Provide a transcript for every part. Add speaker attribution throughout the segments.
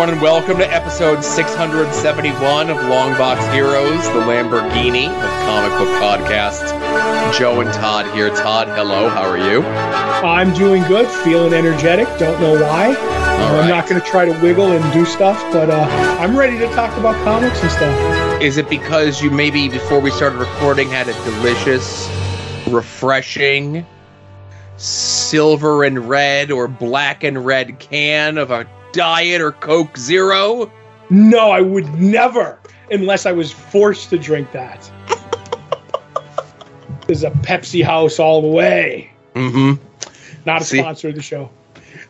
Speaker 1: everyone, and welcome to episode 671 of Longbox Heroes, the Lamborghini of comic book podcasts. Joe and Todd here. Todd, hello. How are you?
Speaker 2: I'm doing good, feeling energetic. Don't know why. I'm
Speaker 1: right.
Speaker 2: not going to try to wiggle and do stuff, but uh, I'm ready to talk about comics and stuff.
Speaker 1: Is it because you maybe before we started recording had a delicious, refreshing silver and red or black and red can of a diet or Coke Zero?
Speaker 2: No, I would never, unless I was forced to drink that. There's a Pepsi House all the way.
Speaker 1: Mm-hmm.
Speaker 2: Not a
Speaker 1: See?
Speaker 2: sponsor of the show.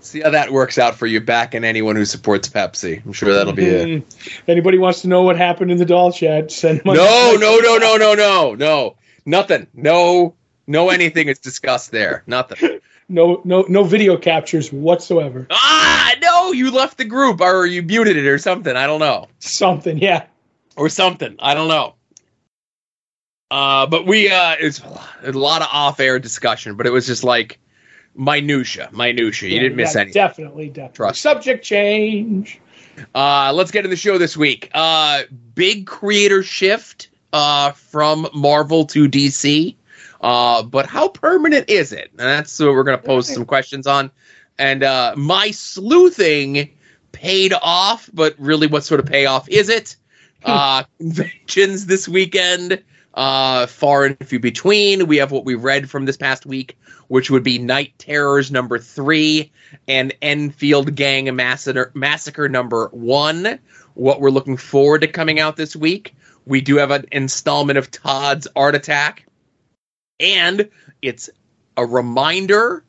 Speaker 1: See how that works out for you back and anyone who supports Pepsi. I'm sure that'll be it.
Speaker 2: Mm. If anybody wants to know what happened in the doll chat, send
Speaker 1: No, no, no, no, no, no, no. Nothing. No, no anything is discussed there. Nothing.
Speaker 2: no, no, no video captures whatsoever.
Speaker 1: Ah, no, you left the group or you muted it or something. I don't know.
Speaker 2: Something, yeah.
Speaker 1: Or something. I don't know. Uh, but we uh it's a lot of off-air discussion, but it was just like minutia, minutia. You didn't miss
Speaker 2: Yeah,
Speaker 1: anything.
Speaker 2: Definitely, definitely.
Speaker 1: Trust.
Speaker 2: Subject change.
Speaker 1: Uh, let's get in the show this week. Uh, big creator shift uh, from Marvel to DC. Uh, but how permanent is it? And that's what we're going to pose some questions on. And uh, my sleuthing paid off, but really, what sort of payoff is it? Uh, conventions this weekend, uh, far and few between. We have what we read from this past week, which would be Knight Terrors number three and Enfield Gang Massacre, Massacre number one. What we're looking forward to coming out this week. We do have an installment of Todd's Art Attack, and it's a reminder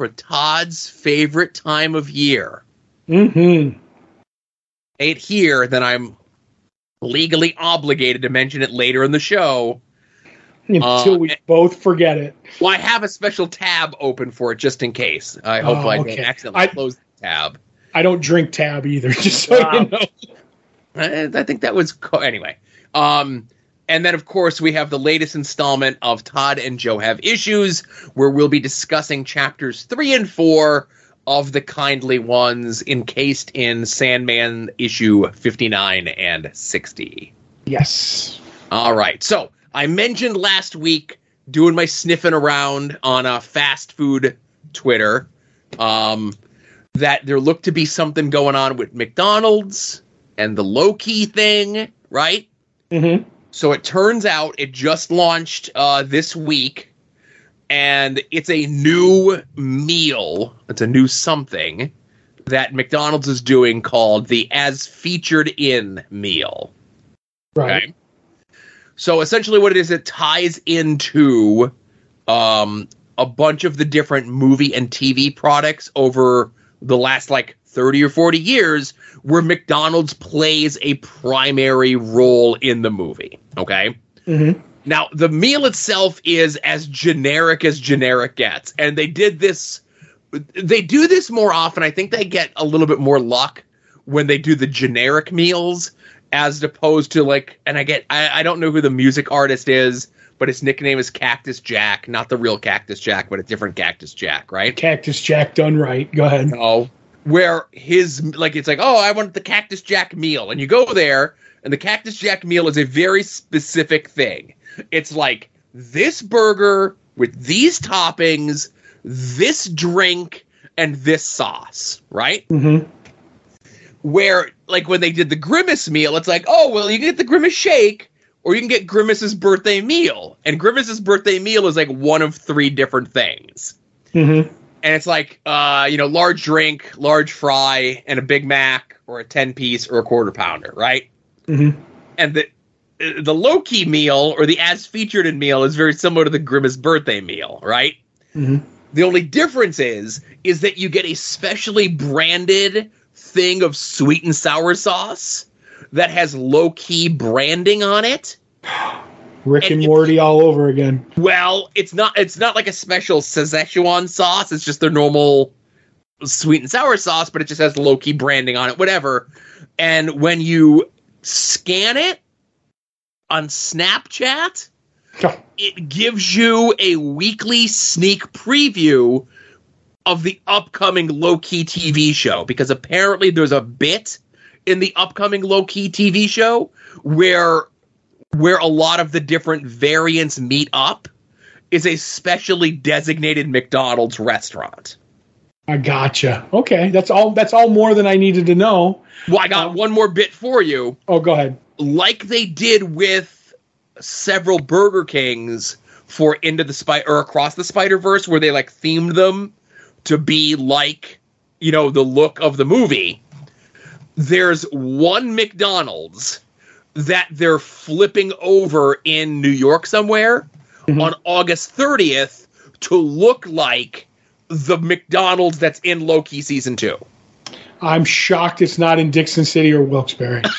Speaker 1: for Todd's favorite time of year.
Speaker 2: Mm-hmm.
Speaker 1: It here, then I'm legally obligated to mention it later in the show.
Speaker 2: Until
Speaker 1: Uh,
Speaker 2: we both forget it.
Speaker 1: Well, I have a special tab open for it just in case. I hope
Speaker 2: Oh,
Speaker 1: I
Speaker 2: okay.
Speaker 1: don't accidentally
Speaker 2: I-
Speaker 1: close the tab.
Speaker 2: I don't drink tab either, just so
Speaker 1: Wow.
Speaker 2: you know.
Speaker 1: I, I think that was co- anyway. Um, and then of course we have the latest installment of Todd and Joe have issues, where we'll be discussing chapters three and four of the kindly ones encased in Sandman issue fifty nine and sixty.
Speaker 2: Yes.
Speaker 1: All right. So I mentioned last week doing my sniffing around on a fast food Twitter um, that there looked to be something going on with McDonald's and the Loki thing, right?
Speaker 2: Mm-hmm.
Speaker 1: So it turns out it just launched uh, this week, and it's a new meal. It's a new something that McDonald's is doing called the as featured in meal.
Speaker 2: Right.
Speaker 1: Okay. So essentially, what it is, it ties into um, a bunch of the different movie and TV products over the last like 30 or 40 years where McDonald's plays a primary role in the movie. Okay.
Speaker 2: Mm-hmm.
Speaker 1: Now, the meal itself is as generic as generic gets. And they did this, they do this more often. I think they get a little bit more luck when they do the generic meals as opposed to like, and I get, I, I don't know who the music artist is, but his nickname is Cactus Jack, not the real Cactus Jack, but a different Cactus Jack, right?
Speaker 2: Cactus Jack done right. Go ahead.
Speaker 1: No. Where his like it's like, oh, I want the Cactus Jack meal. And you go there, and the Cactus Jack meal is a very specific thing. It's like this burger with these toppings, this drink, and this sauce, right?
Speaker 2: Mm-hmm.
Speaker 1: Where like when they did the Grimace meal, it's like, oh well, you get the Grimace shake, or you can get Grimace's birthday meal. And Grimace's birthday meal is like one of three different things
Speaker 2: Mm-hmm.
Speaker 1: and it's like uh you know large drink large fry and a big mac or a 10 piece or a quarter pounder right
Speaker 2: Mm-hmm.
Speaker 1: and the the Loki meal or the as featured in meal is very similar to the grimace birthday meal right
Speaker 2: Mm-hmm.
Speaker 1: the only difference is is that you get a specially branded thing of sweet and sour sauce that has Loki branding on it
Speaker 2: Rick
Speaker 1: And
Speaker 2: and
Speaker 1: if-
Speaker 2: Morty all over again.
Speaker 1: Well, it's not it's not like a special Szechuan sauce. It's just their normal sweet and sour sauce, but it just has Loki branding on it, whatever. And when you scan it on Snapchat, oh. it gives you a weekly sneak preview of the upcoming Loki TV show because apparently there's a bit in the upcoming Loki TV show where where a lot of the different variants meet up is a specially designated McDonald's restaurant.
Speaker 2: I gotcha. Okay, that's all. That's all more than I needed to know.
Speaker 1: Well, I got
Speaker 2: Um,
Speaker 1: one more bit for you.
Speaker 2: Oh, go ahead.
Speaker 1: Like they did with several Burger Kings for Into the Spider or Across the Spider Verse, where they like themed them to be like, you know, the look of the movie. There's one McDonald's that they're flipping over in New York somewhere
Speaker 2: Mhm.
Speaker 1: on August 30th to look like the McDonald's that's in Loki season two.
Speaker 2: I'm shocked it's not in Dickson City or Wilkes-Barre.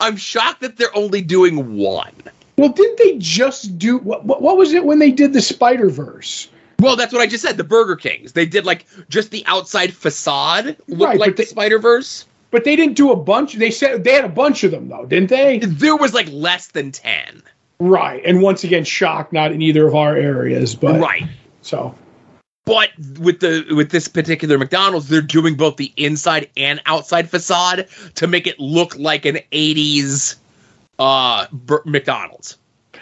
Speaker 1: I'm shocked that they're only doing one.
Speaker 2: well, didn't they just do what, what? What was it when they did the Spider Verse?
Speaker 1: Well, that's what I just said. The Burger Kings. They did like just the outside facade look
Speaker 2: Right,
Speaker 1: like the Spider Verse.
Speaker 2: But they didn't do a bunch. They said they had a bunch of them though, didn't they?
Speaker 1: There was like less than ten.
Speaker 2: Right. And once again, shock not in either of our areas, but
Speaker 1: right.
Speaker 2: So
Speaker 1: But with the with this particular McDonald's, they're doing both the inside and outside facade to make it look like an '80s uh McDonald's.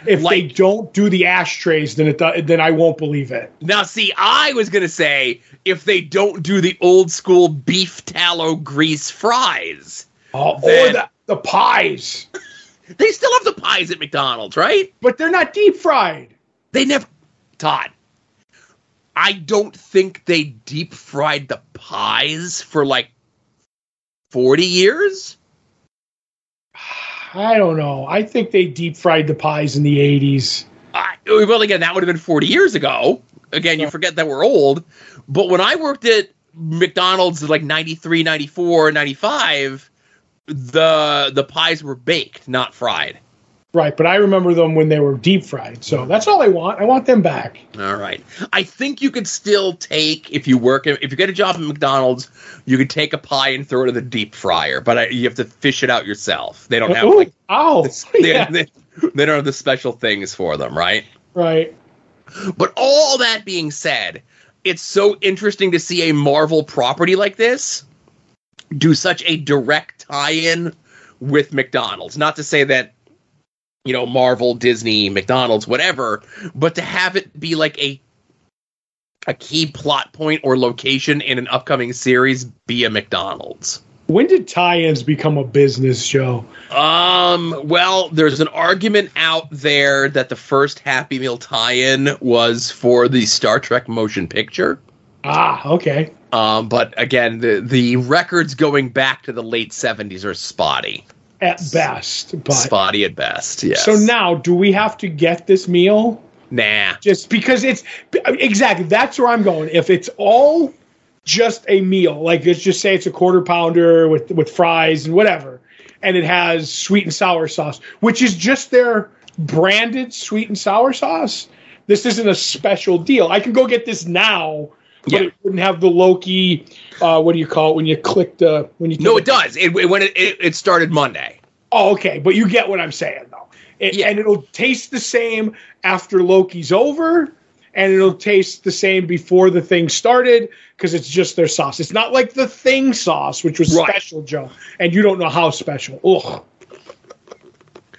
Speaker 2: If they don't do the ashtrays, then it do- then I won't believe it.
Speaker 1: Now, see, I was gonna say if they don't do the old school beef tallow grease fries,
Speaker 2: Oh, or the the pies,
Speaker 1: they still have the pies at McDonald's, right?
Speaker 2: but they're not deep fried.
Speaker 1: They never, Todd. I don't think they deep fried the pies for like forty years.
Speaker 2: I don't know. I think they deep fried the pies in the '80s.
Speaker 1: I, well, again, that would have been 40 years ago. Again, you forget that we're old. But when I worked at McDonald's like 93, 94, 95, the the pies were baked, not fried.
Speaker 2: Right, but I remember them when they were deep fried. So that's all I want. I want them back.
Speaker 1: All right. I think you could still take if you work if you get a job at McDonald's, you could take a pie and throw it in the deep fryer, but I, you have to fish it out yourself. They don't have
Speaker 2: Ooh,
Speaker 1: like oh, oh,
Speaker 2: ow.
Speaker 1: they,
Speaker 2: Yeah,
Speaker 1: they, they don't have the special things for them, right?
Speaker 2: right.
Speaker 1: But all that being said, it's so interesting to see a Marvel property like this do such a direct tie-in with McDonald's. Not to say that you know Marvel, Disney, McDonald's, whatever, but to have it be like a a key plot point or location in an upcoming series be a McDonald's.
Speaker 2: When did tie-ins become a business, Joe?
Speaker 1: Um, well, there's an argument out there that the first Happy Meal tie-in was for the Star Trek motion picture.
Speaker 2: Ah, okay.
Speaker 1: Um, but again, the the records going back to the late '70s are spotty,
Speaker 2: At best, but
Speaker 1: spotty at best. Yeah.
Speaker 2: so now do we have to get this meal?
Speaker 1: nah.
Speaker 2: just because it's exactly that's where I'm going. If it's all just a meal, like let's just say it's a quarter pounder with with fries and whatever, and it has sweet and sour sauce, which is just their branded sweet and sour sauce. This isn't a special deal. I can go get this now, but
Speaker 1: Yeah.
Speaker 2: it wouldn't have the Loki. Uh, what do you call it when you click the when you?
Speaker 1: No,
Speaker 2: take
Speaker 1: it does. It, it when it, it it started Monday.
Speaker 2: Oh, okay, but you get what I'm saying though. It,
Speaker 1: Yeah.
Speaker 2: And it'll taste the same after Loki's over, and it'll taste the same before the thing started because it's just their sauce. It's not like the thing sauce, which was
Speaker 1: Right.
Speaker 2: special, Joe, and you don't know how special. Ugh.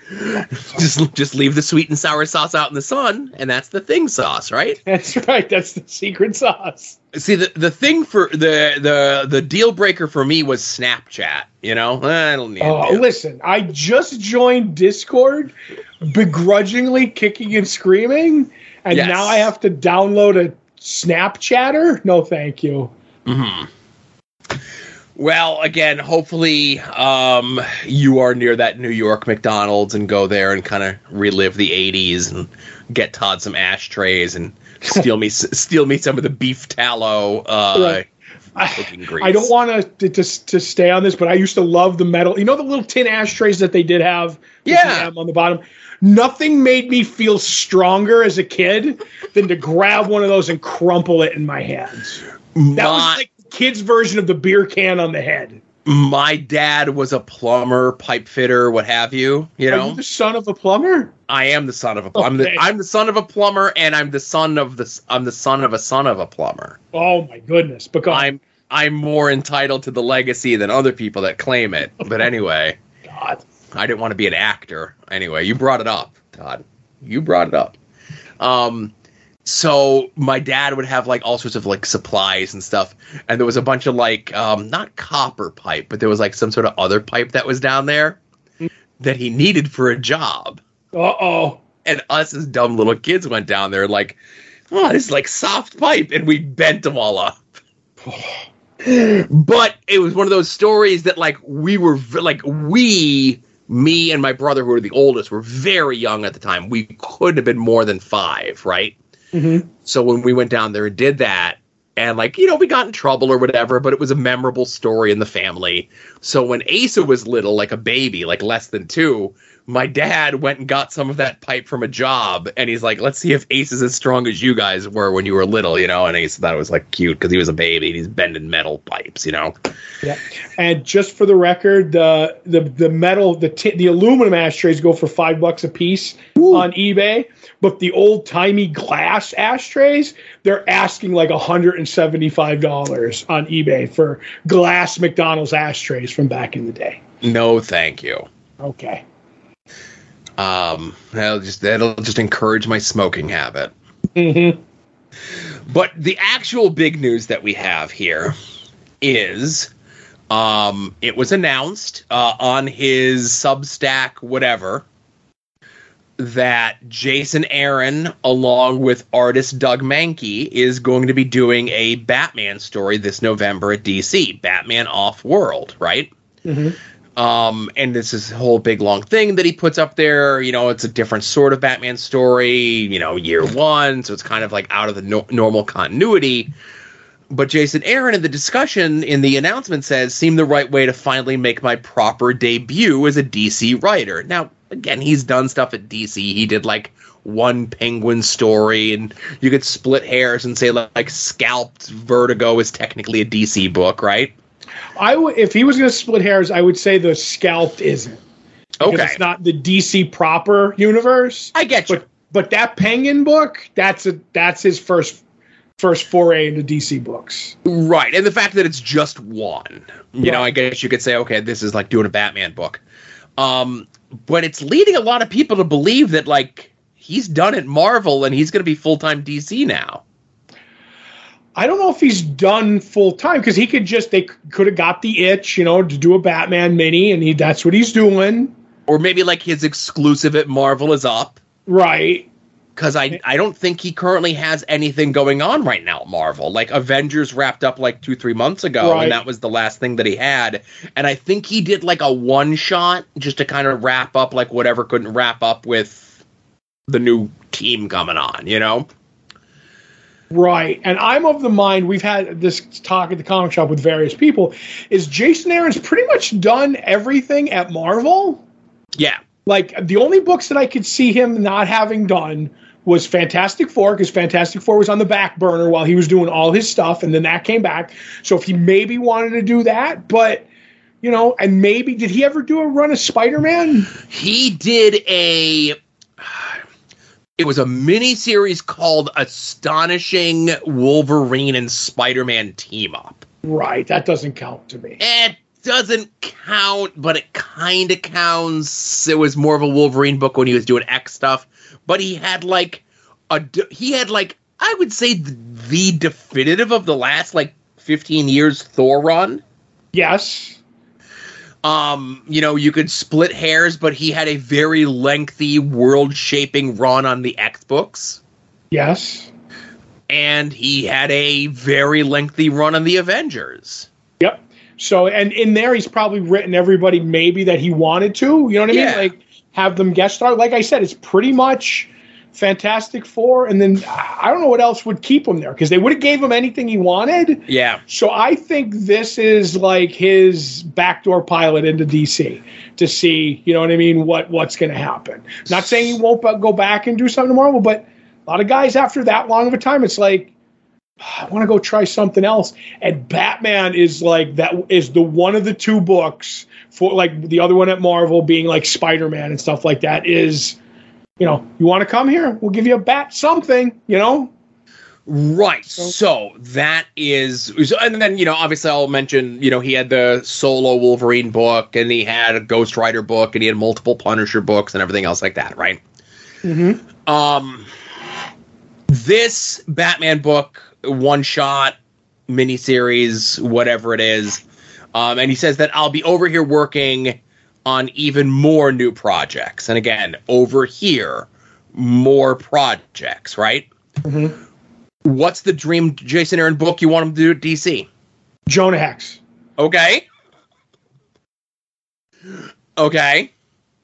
Speaker 1: Just just leave the sweet and sour sauce out in the sun, and that's the thing sauce, right?
Speaker 2: That's right. That's the secret sauce.
Speaker 1: See, the the thing for the the the deal breaker for me was Snapchat. You know, I don't need.
Speaker 2: Oh,
Speaker 1: to.
Speaker 2: listen, I just joined Discord, begrudgingly kicking and screaming, and
Speaker 1: Yes.
Speaker 2: now I have to download a Snapchatter. No, thank you.
Speaker 1: Mhm. Well, again, hopefully um, you are near that New York McDonald's and go there and kind of relive the '80s and get Todd some ashtrays and steal me steal me some of the beef tallow uh, cooking.
Speaker 2: I don't want to, to to stay on this, but I used to love the metal. You know the little tin ashtrays that they did have.
Speaker 1: Yeah.
Speaker 2: on the bottom. Nothing made me feel stronger as a kid than to grab one of those and crumple it in my hands. That
Speaker 1: my,
Speaker 2: was like kid's version of the beer can on the head.
Speaker 1: my dad was a plumber, pipe fitter, what have you. You know,
Speaker 2: you the son of a plumber?
Speaker 1: I am the son of a. I'm the
Speaker 2: Okay.
Speaker 1: I'm the son of a plumber, and I'm the son of the. I'm the son of a son of a plumber.
Speaker 2: Oh my goodness! Because
Speaker 1: I'm I'm more entitled to the legacy than other people that claim it. But anyway,
Speaker 2: God.
Speaker 1: I didn't want to be an actor. Anyway, you brought it up, Todd. You brought it up. Um, so my dad would have like all sorts of like supplies and stuff, and there was a bunch of like um, not copper pipe, but there was like some sort of other pipe that was down there that he needed for a job.
Speaker 2: Uh oh.
Speaker 1: And us as dumb little kids went down there like, oh, this is like soft pipe, and we bent them all up. but it was one of those stories that like we were like we me and my brother who were the oldest were very young at the time we couldn't have been more than five right
Speaker 2: Mm-hmm.
Speaker 1: so when we went down there and did that and like you know we got in trouble or whatever but it was a memorable story in the family so when asa was little like a baby like less than two my dad went and got some of that pipe from a job and he's like let's see if ace is as strong as you guys were when you were little you know and ace thought it was like cute because he was a baby and he's bending metal pipes you know
Speaker 2: Yeah. And just for the record, the the the metal the t- the aluminum ashtrays go for five bucks a piece on eBay, but the old timey glass ashtrays they're asking like hundred and seventy five dollars on eBay for glass McDonald's ashtrays from back in the day.
Speaker 1: no thank you
Speaker 2: Okay.
Speaker 1: Um that'll just that'll just encourage my smoking habit
Speaker 2: Mm-hmm.
Speaker 1: But the actual big news that we have here is um, it was announced uh, on his Substack, whatever, that Jason Aaron, along with artist Doug Mahnke, is going to be doing a Batman story this November at DC, Batman Off World, right?
Speaker 2: Mhm.
Speaker 1: Um, and this is a whole big long thing that he puts up there. You know, it's a different sort of Batman story, you know, year one. So it's kind of like out of the no- normal continuity. But Jason Aaron in the discussion in the announcement says, seemed the right way to finally make my proper debut as a DC writer. Now, again, he's done stuff at DC. He did like one penguin story, and you could split hairs and say like Scalped Vertigo is technically a DC book, right?
Speaker 2: I would if he was going to split hairs, I would say the scalped isn't. Because
Speaker 1: Okay.
Speaker 2: It's not the DC proper universe.
Speaker 1: I get you.
Speaker 2: But but that Penguin book, that's a that's his first first foray into DC books.
Speaker 1: Right, and the fact that it's just one, you know, I guess you could say, okay, this is like doing a Batman book. Um, but it's leading a lot of people to believe that like he's done at Marvel and he's going to be full time DC now.
Speaker 2: I don't know if he's done full time because he could just they could have got the itch, you know, to do a Batman mini, and he that's what he's doing.
Speaker 1: Or maybe like his exclusive at Marvel is up
Speaker 2: Right.
Speaker 1: because I I don't think he currently has anything going on right now at Marvel. Like Avengers wrapped up like two three months ago,
Speaker 2: Right.
Speaker 1: and that was the last thing that he had. And I think he did like a one shot just to kind of wrap up like whatever couldn't wrap up with the new team coming on. You know?
Speaker 2: Right. And I'm of the mind we've had this talk at the comic shop with various people is Jason Aaron's pretty much done everything at Marvel.
Speaker 1: Yeah.
Speaker 2: Like the only books that I could see him not having done was Fantastic Four because Fantastic Four was on the back burner while he was doing all his stuff, and then that came back. So if he maybe wanted to do that, but you know, and maybe did he ever do a run of Spider Man?
Speaker 1: He did a. It was a mini series called Astonishing Wolverine and Spider Man Team Up.
Speaker 2: Right, that doesn't count to me.
Speaker 1: It doesn't count, but it kind of counts. It was more of a Wolverine book when he was doing X stuff, but he had like a he had like I would say the, the definitive of the last like 15 years Thor run.
Speaker 2: Yes.
Speaker 1: Um, you know, you could split hairs, but he had a very lengthy world-shaping run on the X books,
Speaker 2: Yes.
Speaker 1: and he had a very lengthy run on the Avengers.
Speaker 2: Yep. So, and in there, he's probably written everybody maybe that he wanted to. You know what I
Speaker 1: Yeah.
Speaker 2: mean? Like have them guest star. Like I said, it's pretty much Fantastic Four, and then I don't know what else would keep him there because they would have gave him anything he wanted.
Speaker 1: Yeah.
Speaker 2: So I think this is like his backdoor pilot into DC to see, you know what I mean, what what's going to happen. Not saying he won't go back and do something to Marvel, but a lot of guys after that long of a time, it's like ah, I want to go try something else. And Batman is like that is the one of the two books for like the other one at Marvel being like Spider Man and stuff like that is, you know, you want to come here, we'll give you a bat something, you know.
Speaker 1: Right. So that is, and then you know, obviously, I'll mention, you know, he had the solo Wolverine book, and he had a Ghost Rider book, and he had multiple Punisher books, and everything else like that. Right.
Speaker 2: Mm-hmm.
Speaker 1: Um, this Batman book, one shot, miniseries, whatever it is, um, and he says that I'll be over here working on even more new projects, and again, over here, more projects. Right.
Speaker 2: Mm-hmm.
Speaker 1: What's the dream Jason Aaron book you want him to do at DC?
Speaker 2: Jonah Hex.
Speaker 1: Okay. Okay.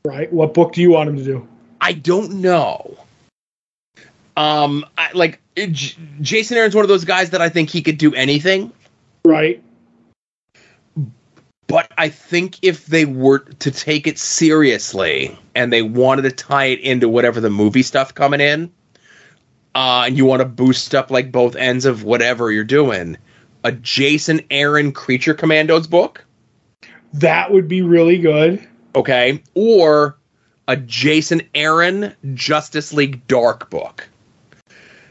Speaker 2: Right. What book do you want him to do?
Speaker 1: I don't know. Um, I, like J- Jason Aaron's one of those guys that I think he could do anything.
Speaker 2: Right.
Speaker 1: But I think if they were to take it seriously and they wanted to tie it into whatever the movie stuff coming in, uh, and you want to boost up like both ends of whatever you're doing, a Jason Aaron Creature Commandos book,
Speaker 2: That would be really good.
Speaker 1: okay, or a Jason Aaron Justice League Dark book.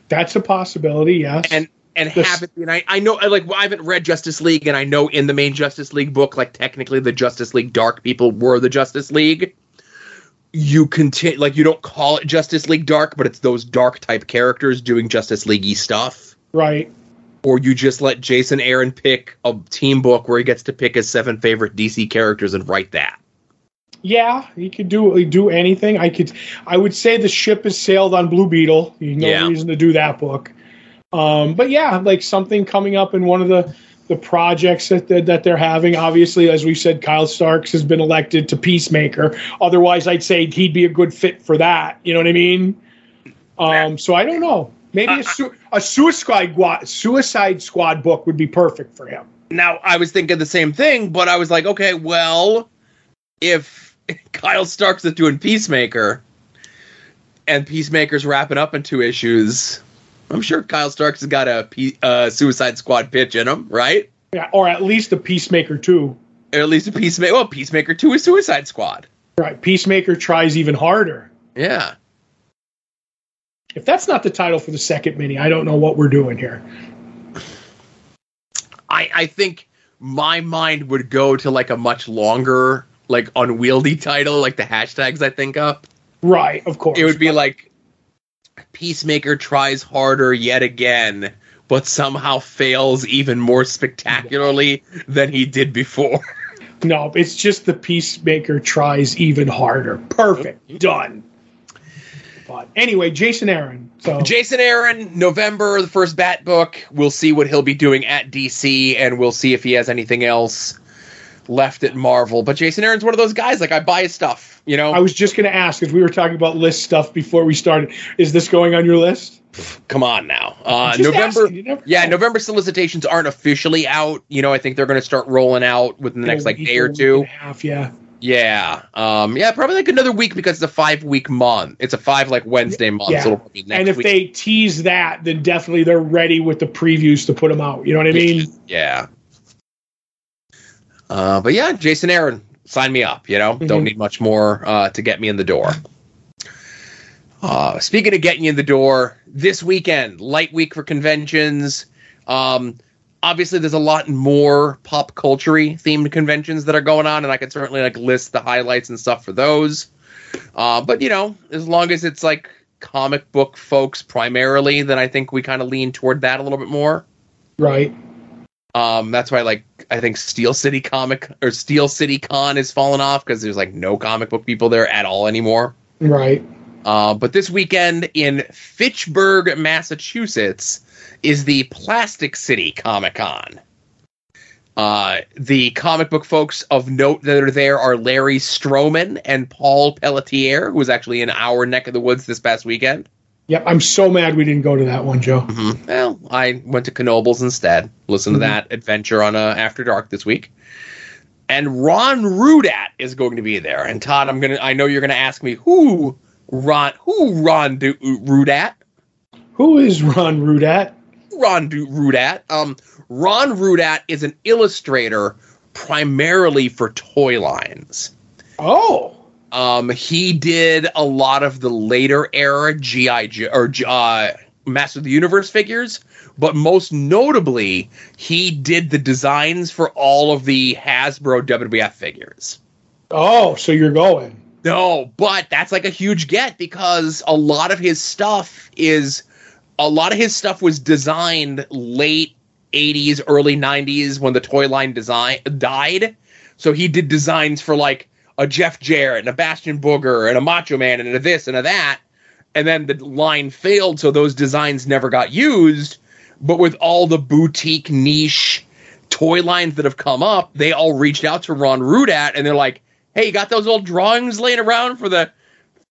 Speaker 2: That's a possibility. Yes.
Speaker 1: and and
Speaker 2: This-
Speaker 1: have it. And I I know like well, I haven't read Justice League, and I know in the main Justice League book, like technically the Justice League Dark people were the Justice League. You continue like you don't call it Justice League Dark, but it's those dark type characters doing Justice Leaguey stuff.
Speaker 2: right.
Speaker 1: Or you just let Jason Aaron pick a team book where he gets to pick his seven favorite DC characters and write that.
Speaker 2: Yeah, he could do do anything. I could. I would say the ship has sailed on Blue Beetle. There's no
Speaker 1: Yeah.
Speaker 2: reason to do that book. Um, but yeah, like something coming up in one of the the projects that that, that they're having. Obviously, as we said, Kyle Starks has been elected to Peacemaker. Otherwise, I'd say he'd be a good fit for that. You know what I mean? Um, so I don't know. Maybe a, su- a Suicide Squad Suicide Squad book would be perfect for him.
Speaker 1: Now I was thinking the same thing, but I was like, okay, well, if Kyle Starks is doing Peacemaker, and Peacemaker's wrapping up in two issues, I'm sure Kyle Starks has got a P- uh, Suicide Squad pitch in him, right?
Speaker 2: Yeah, or at least a Peacemaker too.
Speaker 1: Or at least a Peacemaker. Well, Peacemaker Two is Suicide Squad.
Speaker 2: Right. Peacemaker tries even harder.
Speaker 1: Yeah.
Speaker 2: If that's not the title for the second mini, I don't know what we're doing here.
Speaker 1: I I think my mind would go to like a much longer, like unwieldy title, like the hashtags I think up.
Speaker 2: Right, of course.
Speaker 1: it would be like Peacemaker tries harder yet again, but somehow fails even more spectacularly than he did before.
Speaker 2: no, it's just the Peacemaker tries even harder. Perfect. Done. But anyway, Jason Aaron. So
Speaker 1: Jason Aaron, November, the first Bat book. We'll see what he'll be doing at DC, and we'll see if he has anything else left at Marvel. But Jason Aaron's one of those guys. Like I buy his stuff, you know.
Speaker 2: I was just going to ask if we were talking about list stuff before we started. Is this going on your list?
Speaker 1: Come on now. Uh, November. Yeah,
Speaker 2: know.
Speaker 1: November solicitations aren't officially out. You know, I think they're going to start rolling out within the next like day or two.
Speaker 2: half, yeah.
Speaker 1: Yeah. Um yeah, probably like another week because it's a five week month. It's a five like Wednesday month,
Speaker 2: Yeah.
Speaker 1: so it'll be next
Speaker 2: And if
Speaker 1: week.
Speaker 2: they tease that, then definitely they're ready with the previews to put them out. You know what I mean?
Speaker 1: yeah. Uh but yeah, Jason Aaron, sign me up, you know.
Speaker 2: Mhm.
Speaker 1: Don't need much more uh to get me in the door. Uh speaking of getting you in the door, this weekend, light week for conventions. Um obviously there's a lot more pop culture themed conventions that are going on, and I could certainly like list the highlights and stuff for those. Uh, but you know, as long as it's like comic book folks primarily, then I think we kind of lean toward that a little bit more.
Speaker 2: Right.
Speaker 1: Um, that's why like I think Steel City Comic or Steel City Con is falling off because there's like no comic book people there at all anymore.
Speaker 2: Right.
Speaker 1: Uh, but this weekend in Fitchburg, Massachusetts, is the Plastic City Comic Con. Uh, the comic book folks of note that are there are Larry Stroman and Paul Pelletier, who was actually in our neck of the woods this past weekend.
Speaker 2: Yep. I'm so mad we didn't go to that one, Joe.
Speaker 1: Well, I went to Knoebels instead. Listen
Speaker 2: Mhm.
Speaker 1: to that adventure on uh, After Dark this week. And Ron Rudat is going to be there. And Todd, I'm gonna. I know you're gonna ask me who Ron who Ron Du- Rudat
Speaker 2: Who is Ron Rudat?
Speaker 1: Ron Du- Rudat. Um, Ron Rudat is an illustrator primarily for toy lines.
Speaker 2: Oh.
Speaker 1: Um, he did a lot of the later era GI Joe or uh, Master of the Universe figures, but most notably, he did the designs for all of the Hasbro WWF figures.
Speaker 2: Oh, so you're going.
Speaker 1: No, but that's like a huge get because a lot of his stuff is a lot of his stuff was designed late 80s, early 90s when the toy line design died. So he did designs for like a Jeff Jarrett and a Bastion Booger and a Macho Man and a this and a that. And then the line failed, so those designs never got used. But with all the boutique niche toy lines that have come up, they all reached out to Ron Rudat and they're like, hey, you got those old drawings laying around for the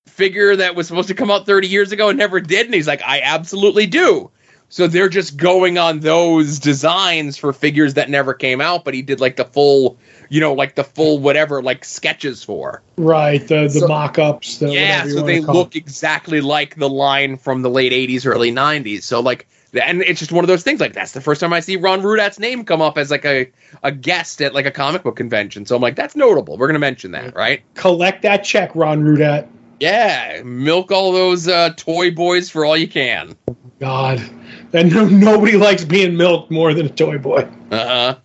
Speaker 1: figure that was supposed to come out 30 years ago and never did? And he's like, I absolutely do. So they're just going on those designs for figures that never came out, but he did like the full, you know, like the full whatever, like sketches for.
Speaker 2: Right, the the
Speaker 1: So-
Speaker 2: mock-ups. The
Speaker 1: Yeah, so they
Speaker 2: call
Speaker 1: look exactly like the line from the late 80s, early 90s. So like and it's just one of those things like that's the first time I see Ron Rudat's name come up as like a, a guest at like a comic book convention. So I'm like, that's notable. We're gonna mention that, right?
Speaker 2: Collect that check, Ron Rudat.
Speaker 1: Yeah, milk all those uh, toy boys for all you can.
Speaker 2: God, and no, nobody likes being milked more than a toy boy.
Speaker 1: Uh-huh.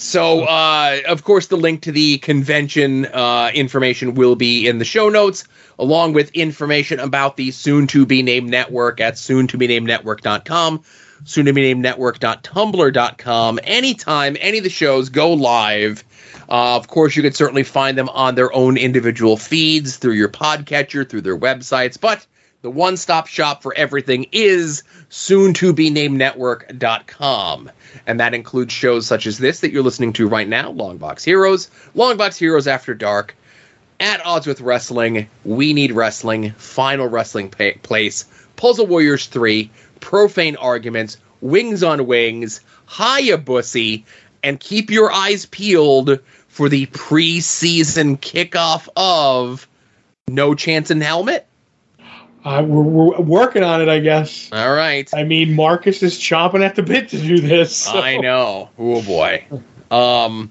Speaker 1: So, uh, of course, the link to the convention uh, information will be in the show notes, along with information about the soon to be named network at soon to be named network.com, soon to be named network.tumblr.com. Anytime any of the shows go live, uh, of course, you can certainly find them on their own individual feeds through your podcatcher, through their websites, but the one stop shop for everything is soon to be named network.com. And that includes shows such as this that you're listening to right now Longbox Heroes, Longbox Heroes After Dark, At Odds with Wrestling, We Need Wrestling, Final Wrestling pa- Place, Puzzle Warriors 3, Profane Arguments, Wings on Wings, Hayabussy, and keep your eyes peeled for the preseason kickoff of No Chance in Helmet.
Speaker 2: Uh, we're, we're working on it, I guess.
Speaker 1: All right.
Speaker 2: I mean, Marcus is chomping at the bit to do this. so-
Speaker 1: I know. Oh boy. Um.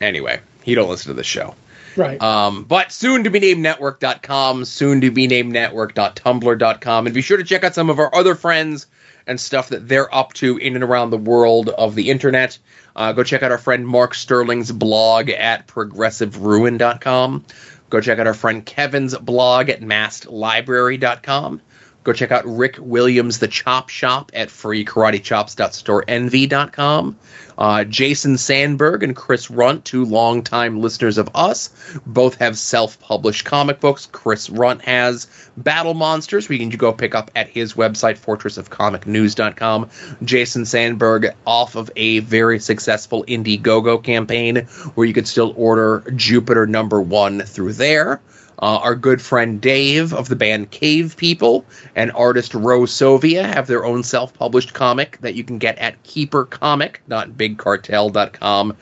Speaker 1: Anyway, he don't listen to the show.
Speaker 2: Right.
Speaker 1: Um, but soon to be named network.com, soon to be named network.tumblr.com, and be sure to check out some of our other friends and stuff that they're up to in and around the world of the internet. Uh, go check out our friend Mark Sterling's blog at progressiveruin.com. Go check out our friend Kevin's blog at maskedlibrary.com. Go check out Rick Williams, the Chop Shop at freekaratechops.storenvy.com. Uh, Jason Sandberg and Chris Runt, two longtime listeners of us, both have self-published comic books. Chris Runt has Battle Monsters, you can go pick up at his website, fortressofcomicnews.com. Jason Sandberg off of a very successful Indiegogo campaign, where you could still order Jupiter number one through there. Uh, our good friend Dave of the band Cave People and artist Rose Sovia have their own self published comic that you can get at keepercomic.bigcartel.com.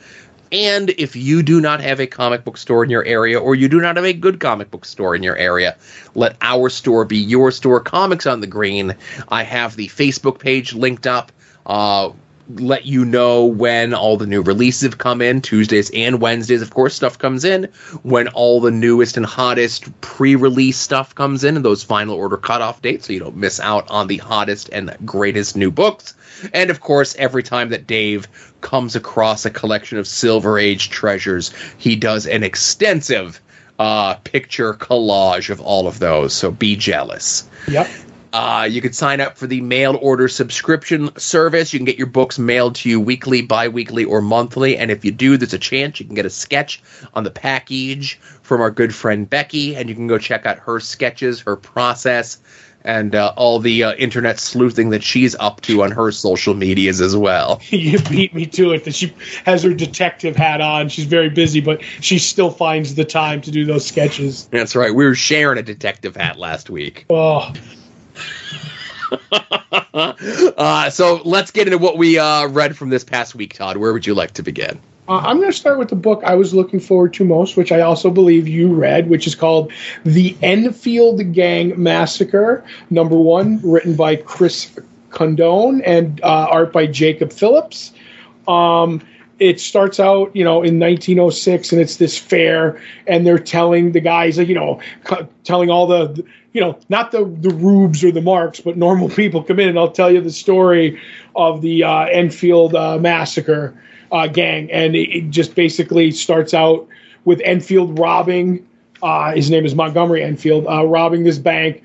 Speaker 1: And if you do not have a comic book store in your area, or you do not have a good comic book store in your area, let our store be your store. Comics on the Green. I have the Facebook page linked up. Uh, let you know when all the new releases have come in Tuesdays and Wednesdays. Of course, stuff comes in when all the newest and hottest pre-release stuff comes in, and those final order cutoff dates, so you don't miss out on the hottest and greatest new books. And of course, every time that Dave comes across a collection of Silver Age treasures, he does an extensive uh, picture collage of all of those. So be jealous.
Speaker 2: Yep.
Speaker 1: Uh, you can sign up for the mail order subscription service. You can get your books mailed to you weekly, bi weekly, or monthly. And if you do, there's a chance you can get a sketch on the package from our good friend Becky. And you can go check out her sketches, her process, and uh, all the uh, internet sleuthing that she's up to on her social medias as well.
Speaker 2: you beat me to it that she has her detective hat on. She's very busy, but she still finds the time to do those sketches.
Speaker 1: That's right. We were sharing a detective hat last week.
Speaker 2: Oh,
Speaker 1: uh, so let's get into what we uh, read from this past week, Todd. Where would you like to begin?
Speaker 2: Uh, I'm going to start with the book I was looking forward to most, which I also believe you read, which is called The Enfield Gang Massacre, number one, written by Chris Condon and uh, art by Jacob Phillips. Um, it starts out, you know, in 1906, and it's this fair, and they're telling the guys, like, you know, telling all the, you know, not the the rubes or the marks, but normal people come in, and I'll tell you the story of the uh, Enfield uh, massacre uh, gang, and it, it, just basically starts out with Enfield robbing. Uh, his name is Montgomery Enfield, uh, robbing this bank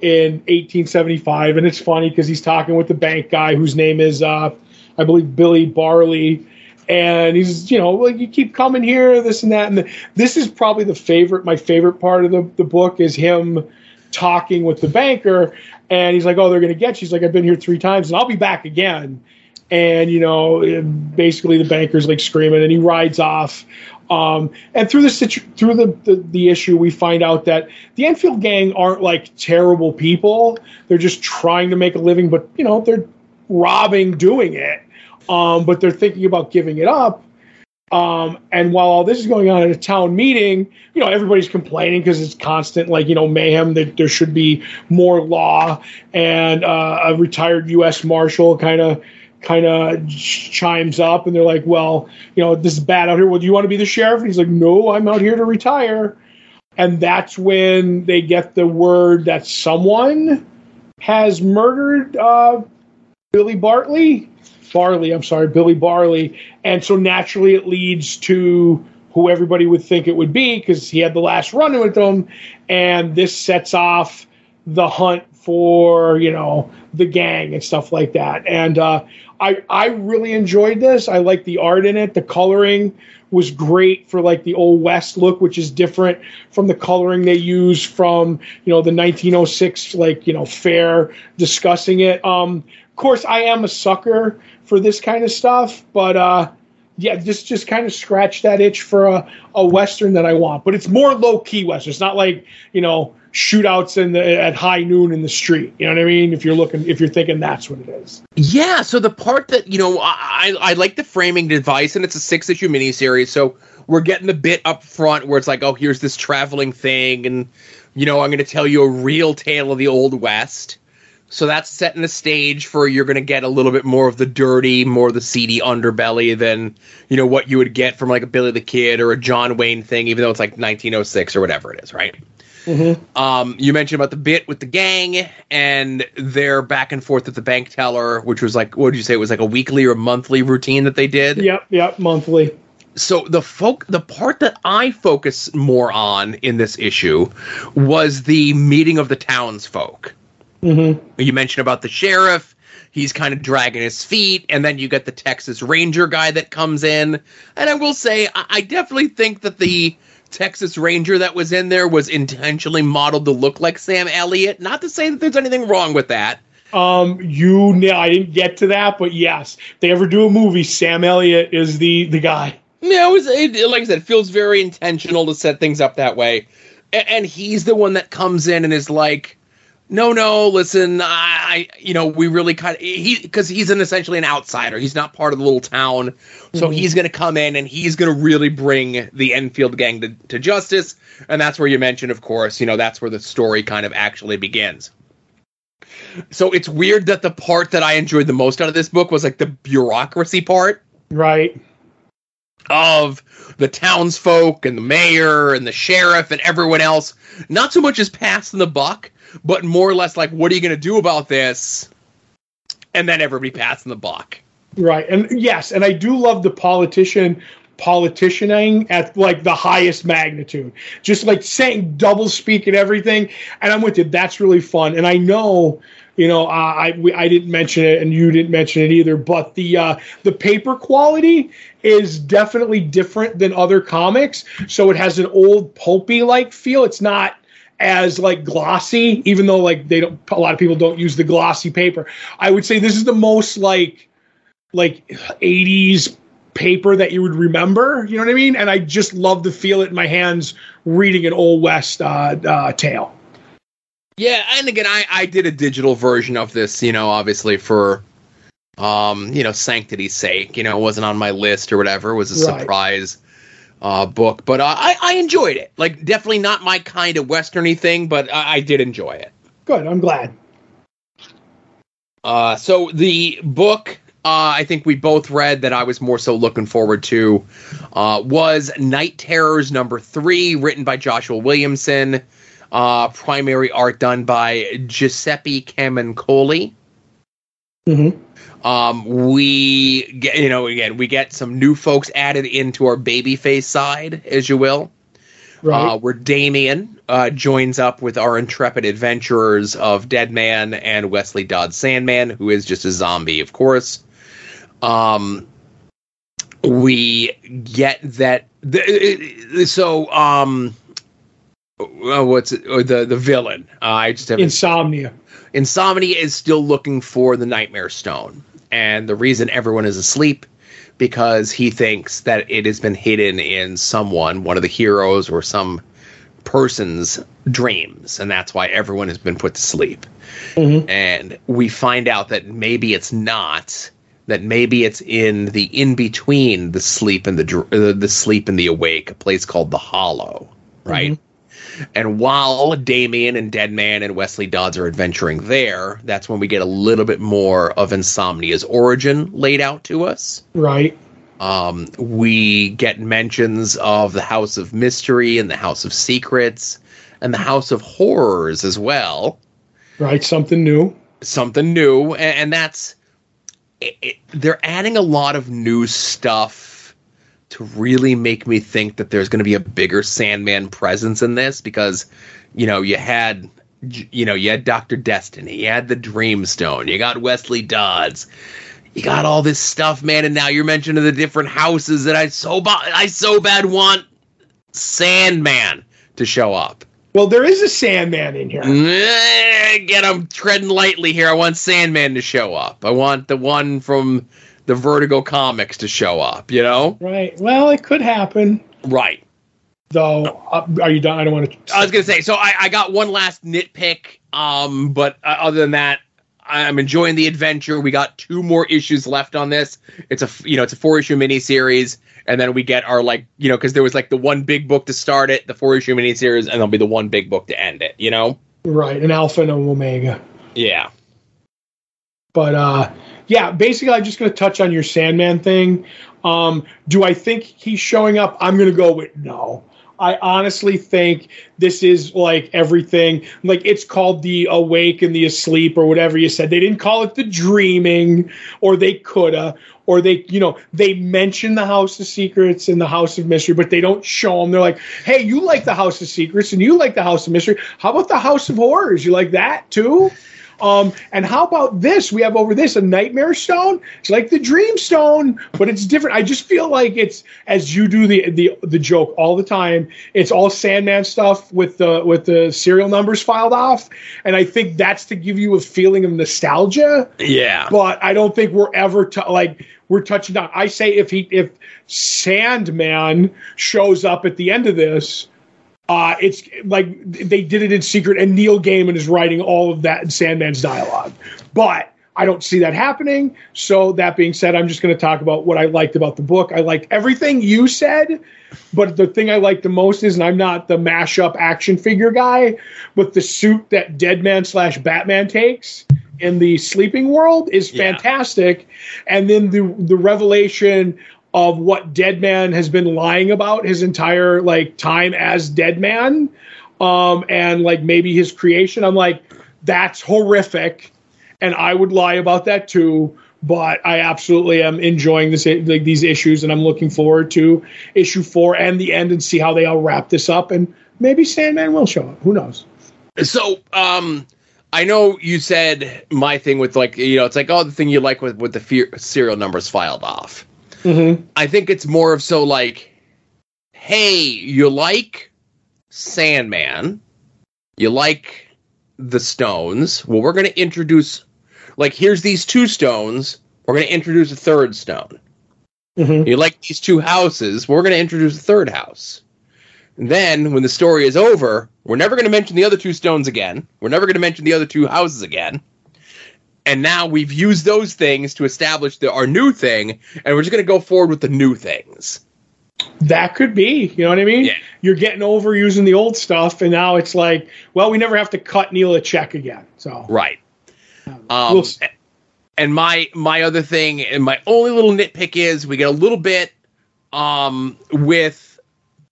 Speaker 2: in 1875, and it's funny because he's talking with the bank guy whose name is, uh, I believe, Billy Barley and he's you know like you keep coming here this and that. And the, this is probably the favorite my favorite part of the, the book is him talking with the banker. And he's like oh they're going to get you. He's like i've been here three times and i'll be back again. And you know basically the banker's like screaming and he rides off. Um, and through the situ- through the, the, the issue we find out that the enfield gang aren't like terrible people. They're just trying to make a living but you know they're robbing doing it um, but they're thinking about giving it up. Um, and while all this is going on at a town meeting, you know, everybody's complaining because it's constant, like, you know, mayhem that there should be more law. And uh, a retired U.S. Marshal kind of kind of chimes up and they're like, well, you know, this is bad out here. Well, do you want to be the sheriff? And he's like, no, I'm out here to retire. And that's when they get the word that someone has murdered uh, Billy Bartley Barley, I'm sorry, Billy Barley. And so naturally it leads to who everybody would think it would be because he had the last run with them. And this sets off the hunt for, you know, the gang and stuff like that. And uh, I, I really enjoyed this. I like the art in it. The coloring was great for like the old west look which is different from the coloring they use from you know the 1906 like you know fair discussing it um of course i am a sucker for this kind of stuff. But uh, yeah, just just kind of scratch that itch for a, a western that I want. But it's more low key western. It's not like you know shootouts in the at high noon in the street. You know what I mean? If you're looking, if you're thinking that's what it is.
Speaker 1: Yeah. So the part that you know, I I like the framing device, and it's a six issue miniseries. So we're getting the bit up front where it's like, oh, here's this traveling thing, and you know, I'm going to tell you a real tale of the old west. So that's setting the stage for you're going to get a little bit more of the dirty, more of the seedy underbelly than you know what you would get from like a Billy the Kid or a John Wayne thing, even though it's like 1906 or whatever it is, right? Mm-hmm. Um, you mentioned about the bit with the gang and their back and forth with the bank teller, which was like, what did you say? It was like a weekly or monthly routine that they did.
Speaker 2: Yep, yep, monthly.
Speaker 1: So the folk, the part that I focus more on in this issue was the meeting of the townsfolk. Mm-hmm. You mentioned about the sheriff. He's kind of dragging his feet, and then you get the Texas Ranger guy that comes in. And I will say, I, I definitely think that the Texas Ranger that was in there was intentionally modeled to look like Sam Elliott. Not to say that there's anything wrong with that.
Speaker 2: Um, you, know, I didn't get to that, but yes, if they ever do a movie, Sam Elliott is the the guy.
Speaker 1: Yeah, it was it, like I said, it feels very intentional to set things up that way, and, and he's the one that comes in and is like, no, no, listen, I, you know, we really kind of he because he's an essentially an outsider. He's not part of the little town, so mm-hmm. he's going to come in and he's going to really bring the Enfield gang to, to justice, and that's where you mentioned, of course, you know, that's where the story kind of actually begins. So it's weird that the part that I enjoyed the most out of this book was like the bureaucracy part,
Speaker 2: right?
Speaker 1: Of the townsfolk and the mayor and the sheriff and everyone else, not so much as passing the buck but more or less like, what are you going to do about this? And then everybody passing the buck.
Speaker 2: Right. And yes, and I do love the politician politicianing at like the highest magnitude. Just like saying double speak and everything. And I'm with you. That's really fun. And I know, you know, uh, I we, I didn't mention it and you didn't mention it either, but the uh, the paper quality is definitely different than other comics. So it has an old pulpy like feel. It's not as like glossy, even though like they don't a lot of people don't use the glossy paper. I would say this is the most like like 80s paper that you would remember, you know what I mean? And I just love to feel it in my hands reading an old west uh, uh, tale.
Speaker 1: Yeah, and again, I I did a digital version of this, you know, obviously for um, you know, sanctity's sake. You know, it wasn't on my list or whatever. It was a right. surprise uh, book, but uh, I, I enjoyed it. Like, definitely not my kind of westerny thing, but I, I did enjoy it.
Speaker 2: Good, I'm glad.
Speaker 1: Uh, so the book uh, I think we both read that I was more so looking forward to uh, was Knight Terrors number three, written by Joshua Williamson, uh, primary art done by Giuseppe Camuncoli.
Speaker 2: Mm-hmm.
Speaker 1: Um, we get, you know, again, we get some new folks added into our babyface side, as you will.
Speaker 2: Right.
Speaker 1: Uh, where Damien uh, joins up with our intrepid adventurers of Deadman and Wesley Dodds Sandman, who is just a zombie, of course. Um, we get that. The, so, um, uh, what's it, uh, the the villain? Uh, I just have
Speaker 2: Insomnia.
Speaker 1: Insomnia is still looking for the Nightmare Stone, and the reason everyone is asleep because he thinks that it has been hidden in someone, one of the heroes or some person's dreams, and that's why everyone has been put to sleep.
Speaker 2: Mhm.
Speaker 1: And we find out that maybe it's not. That maybe it's in the in between the sleep and the uh, the sleep and the awake, a place called the Hollow, right? And while Damien and Deadman and Wesley Dodds are adventuring there, that's when we get a little bit more of Insomnia's origin laid out to us.
Speaker 2: Right.
Speaker 1: Um, we get mentions of the House of Mystery and the House of Secrets and the House of Horrors as well.
Speaker 2: Right. Something new.
Speaker 1: Something new, and, and that's it, it, they're adding a lot of new stuff to really make me think that there's going to be a bigger Sandman presence in this because you know you had you know you had Doctor Destiny, you had the Dreamstone, you got Wesley Dodds, you got all this stuff, man, and now you're mentioning the different houses that I so ba- I so bad want Sandman to show up.
Speaker 2: Well, there is a Sandman in here.
Speaker 1: Eh, Again, I'm treading lightly here. I want Sandman to show up. I want the one from the Vertigo comics to show up. You know,
Speaker 2: Right. Well, it could happen.
Speaker 1: right?
Speaker 2: Though, uh, are you done? I don't want to.
Speaker 1: I was gonna say. So I, I got one last nitpick. Um, but uh, other than that, I'm enjoying the adventure. We got two more issues left on this. It's a you know it's a four issue miniseries, and then we get our like you know because there was like the one big book to start it, the four issue miniseries, and there'll be the one big book to end it. You know?
Speaker 2: Right. An Alpha and an Omega.
Speaker 1: Yeah.
Speaker 2: But uh, yeah, basically, I'm just going to touch on your Sandman thing. Um, do I think he's showing up? I'm going to go with no. I honestly think this is like everything. Like it's called the awake and the asleep or whatever you said. They didn't call it the dreaming, or they coulda, or they, you know, they mention the House of Secrets and the House of Mystery, but they don't show them. They're like, hey, you like the House of Secrets and you like the House of Mystery. How about the House of Horrors? You like that too? Um, and how about this? We have over this a nightmare stone. It's like the dream stone, but it's different. I just feel like it's as you do the the the joke all the time. It's all Sandman stuff with the with the serial numbers filed off, and I think that's to give you a feeling of nostalgia.
Speaker 1: Yeah.
Speaker 2: But I don't think we're ever t- like we're touching on. I say if he if Sandman shows up at the end of this. Uh, it's like they did it in secret, and Neil Gaiman is writing all of that in Sandman's dialogue. But I don't see that happening. So that being said, I'm just going to talk about what I liked about the book. I liked everything you said, but the thing I liked the most is, and I'm not the mashup action figure guy, but the suit that Deadman slash Batman takes in the sleeping world is
Speaker 1: Yeah.
Speaker 2: fantastic. And then the the revelation of what Deadman has been lying about his entire like time as Deadman, um, and like maybe his creation. I'm like, that's horrific, and I would lie about that too. But I absolutely am enjoying this like these issues, and I'm looking forward to issue four and the end, and see how they all wrap this up. And maybe Sandman will show up. Who knows?
Speaker 1: So, um, I know you said my thing with like you know it's like oh the thing you like with with the serial numbers filed off.
Speaker 2: Mm-hmm.
Speaker 1: I think it's more of so like, hey, you like Sandman, you like the stones. Well, we're going to introduce like here's these two stones. We're going to introduce a third stone.
Speaker 2: Mm-hmm.
Speaker 1: You like these two houses. We're going to introduce a third house. And then, when the story is over, we're never going to mention the other two stones again. We're never going to mention the other two houses again. And now we've used those things to establish the, our new thing, and we're just going to go forward with the new things.
Speaker 2: That could be. You know what I mean?
Speaker 1: Yeah.
Speaker 2: You're getting over using the old stuff, and now it's like, well, we never have to cut Neil a check again. So
Speaker 1: Right. Um,
Speaker 2: We'll
Speaker 1: And my my other thing and my only little nitpick is we get a little bit um with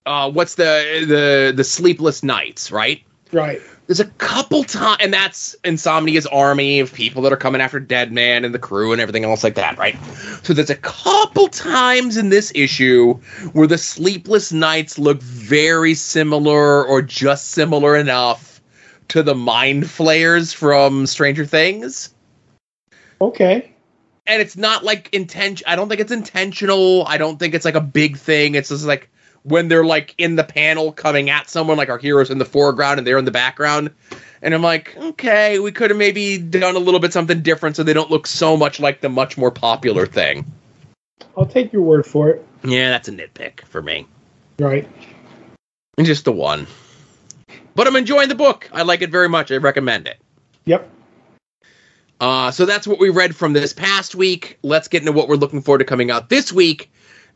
Speaker 1: uh what's the the the sleepless nights, right?
Speaker 2: Right.
Speaker 1: There's a couple times, and that's Insomnia's army of people that are coming after Deadman and the crew and everything else like that, right? So there's a couple times in this issue where the Sleepless Nights look very similar or just similar enough to the Mind Flayers from Stranger Things.
Speaker 2: Okay.
Speaker 1: And it's not like intention. I don't think it's intentional. I don't think it's like a big thing. It's just like when they're like in the panel coming at someone, like our heroes in the foreground and they're in the background. And I'm like, okay, we could have maybe done a little bit something different so they don't look so much like the much more popular thing.
Speaker 2: I'll take your word for it.
Speaker 1: Yeah, that's a nitpick for me.
Speaker 2: Right.
Speaker 1: And just the one. But I'm enjoying the book. I like it very much. I recommend it.
Speaker 2: Yep.
Speaker 1: Uh, so that's what we read from this past week. Let's get into what we're looking forward to coming out this week.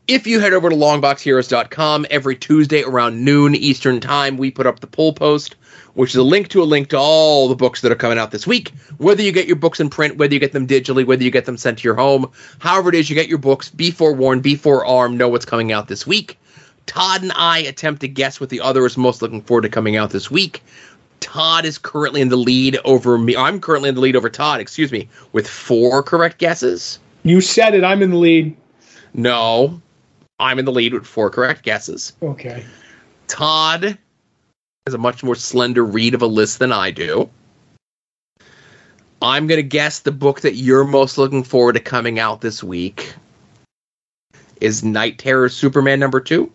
Speaker 1: If you head over to longboxheroes.com every Tuesday around noon Eastern Time, we put up the poll post, which is a link to a link to all the books that are coming out this week. Whether you get your books in print, whether you get them digitally, whether you get them sent to your home, however it is you get your books, be forewarned, be forearmed, know what's coming out this week. Todd and I attempt to guess what the other is most looking forward to coming out this week. Todd is currently in the lead over me. I'm currently in the lead over Todd, excuse me, with four correct guesses.
Speaker 2: You said it. I'm in the lead.
Speaker 1: No, I'm in the lead with four correct guesses.
Speaker 2: Okay.
Speaker 1: Todd has a much more slender read of a list than I do. I'm going to guess the book that you're most looking forward to coming out this week is Knight Terrors Superman number two.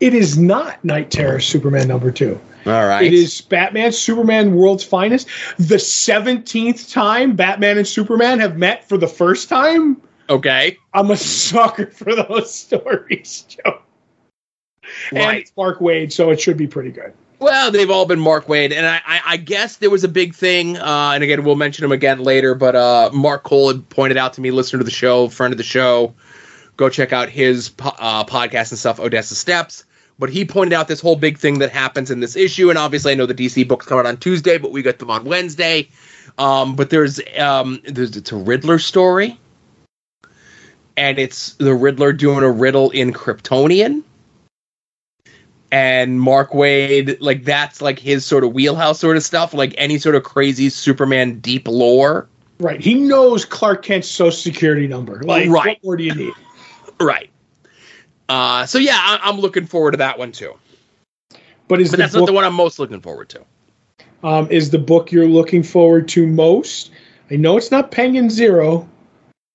Speaker 2: It is not Knight Terrors Superman number two.
Speaker 1: All right.
Speaker 2: It is Batman Superman World's Finest. The 17th time Batman and Superman have met for the first time.
Speaker 1: Okay.
Speaker 2: I'm a sucker for those stories, Joe. And it's Mark Waid, so it should be pretty good.
Speaker 1: Well, they've all been Mark Waid, and I, I, I guess there was a big thing, uh, and again, we'll mention him again later. But uh, Mark Cole had pointed out to me, listener to the show, friend of the show, go check out his po- uh, podcast and stuff, Odessa Steps. But he pointed out this whole big thing that happens in this issue, and obviously, I know the DC books come out on Tuesday, but we got them on Wednesday. Um, but there's um, there's it's a Riddler story, and it's the Riddler doing a riddle in Kryptonian and Mark Waid, like that's like his sort of wheelhouse sort of stuff, like any sort of crazy Superman deep lore.
Speaker 2: Right. He knows Clark Kent's social security number. Like,
Speaker 1: Right.
Speaker 2: what more do you need?
Speaker 1: Right. Uh, so yeah, I- I'm looking forward to that one too.
Speaker 2: But is
Speaker 1: But
Speaker 2: the
Speaker 1: that's not the one I'm most looking forward to.
Speaker 2: um, is the book you're looking forward to most? I know it's not Penguin Zero.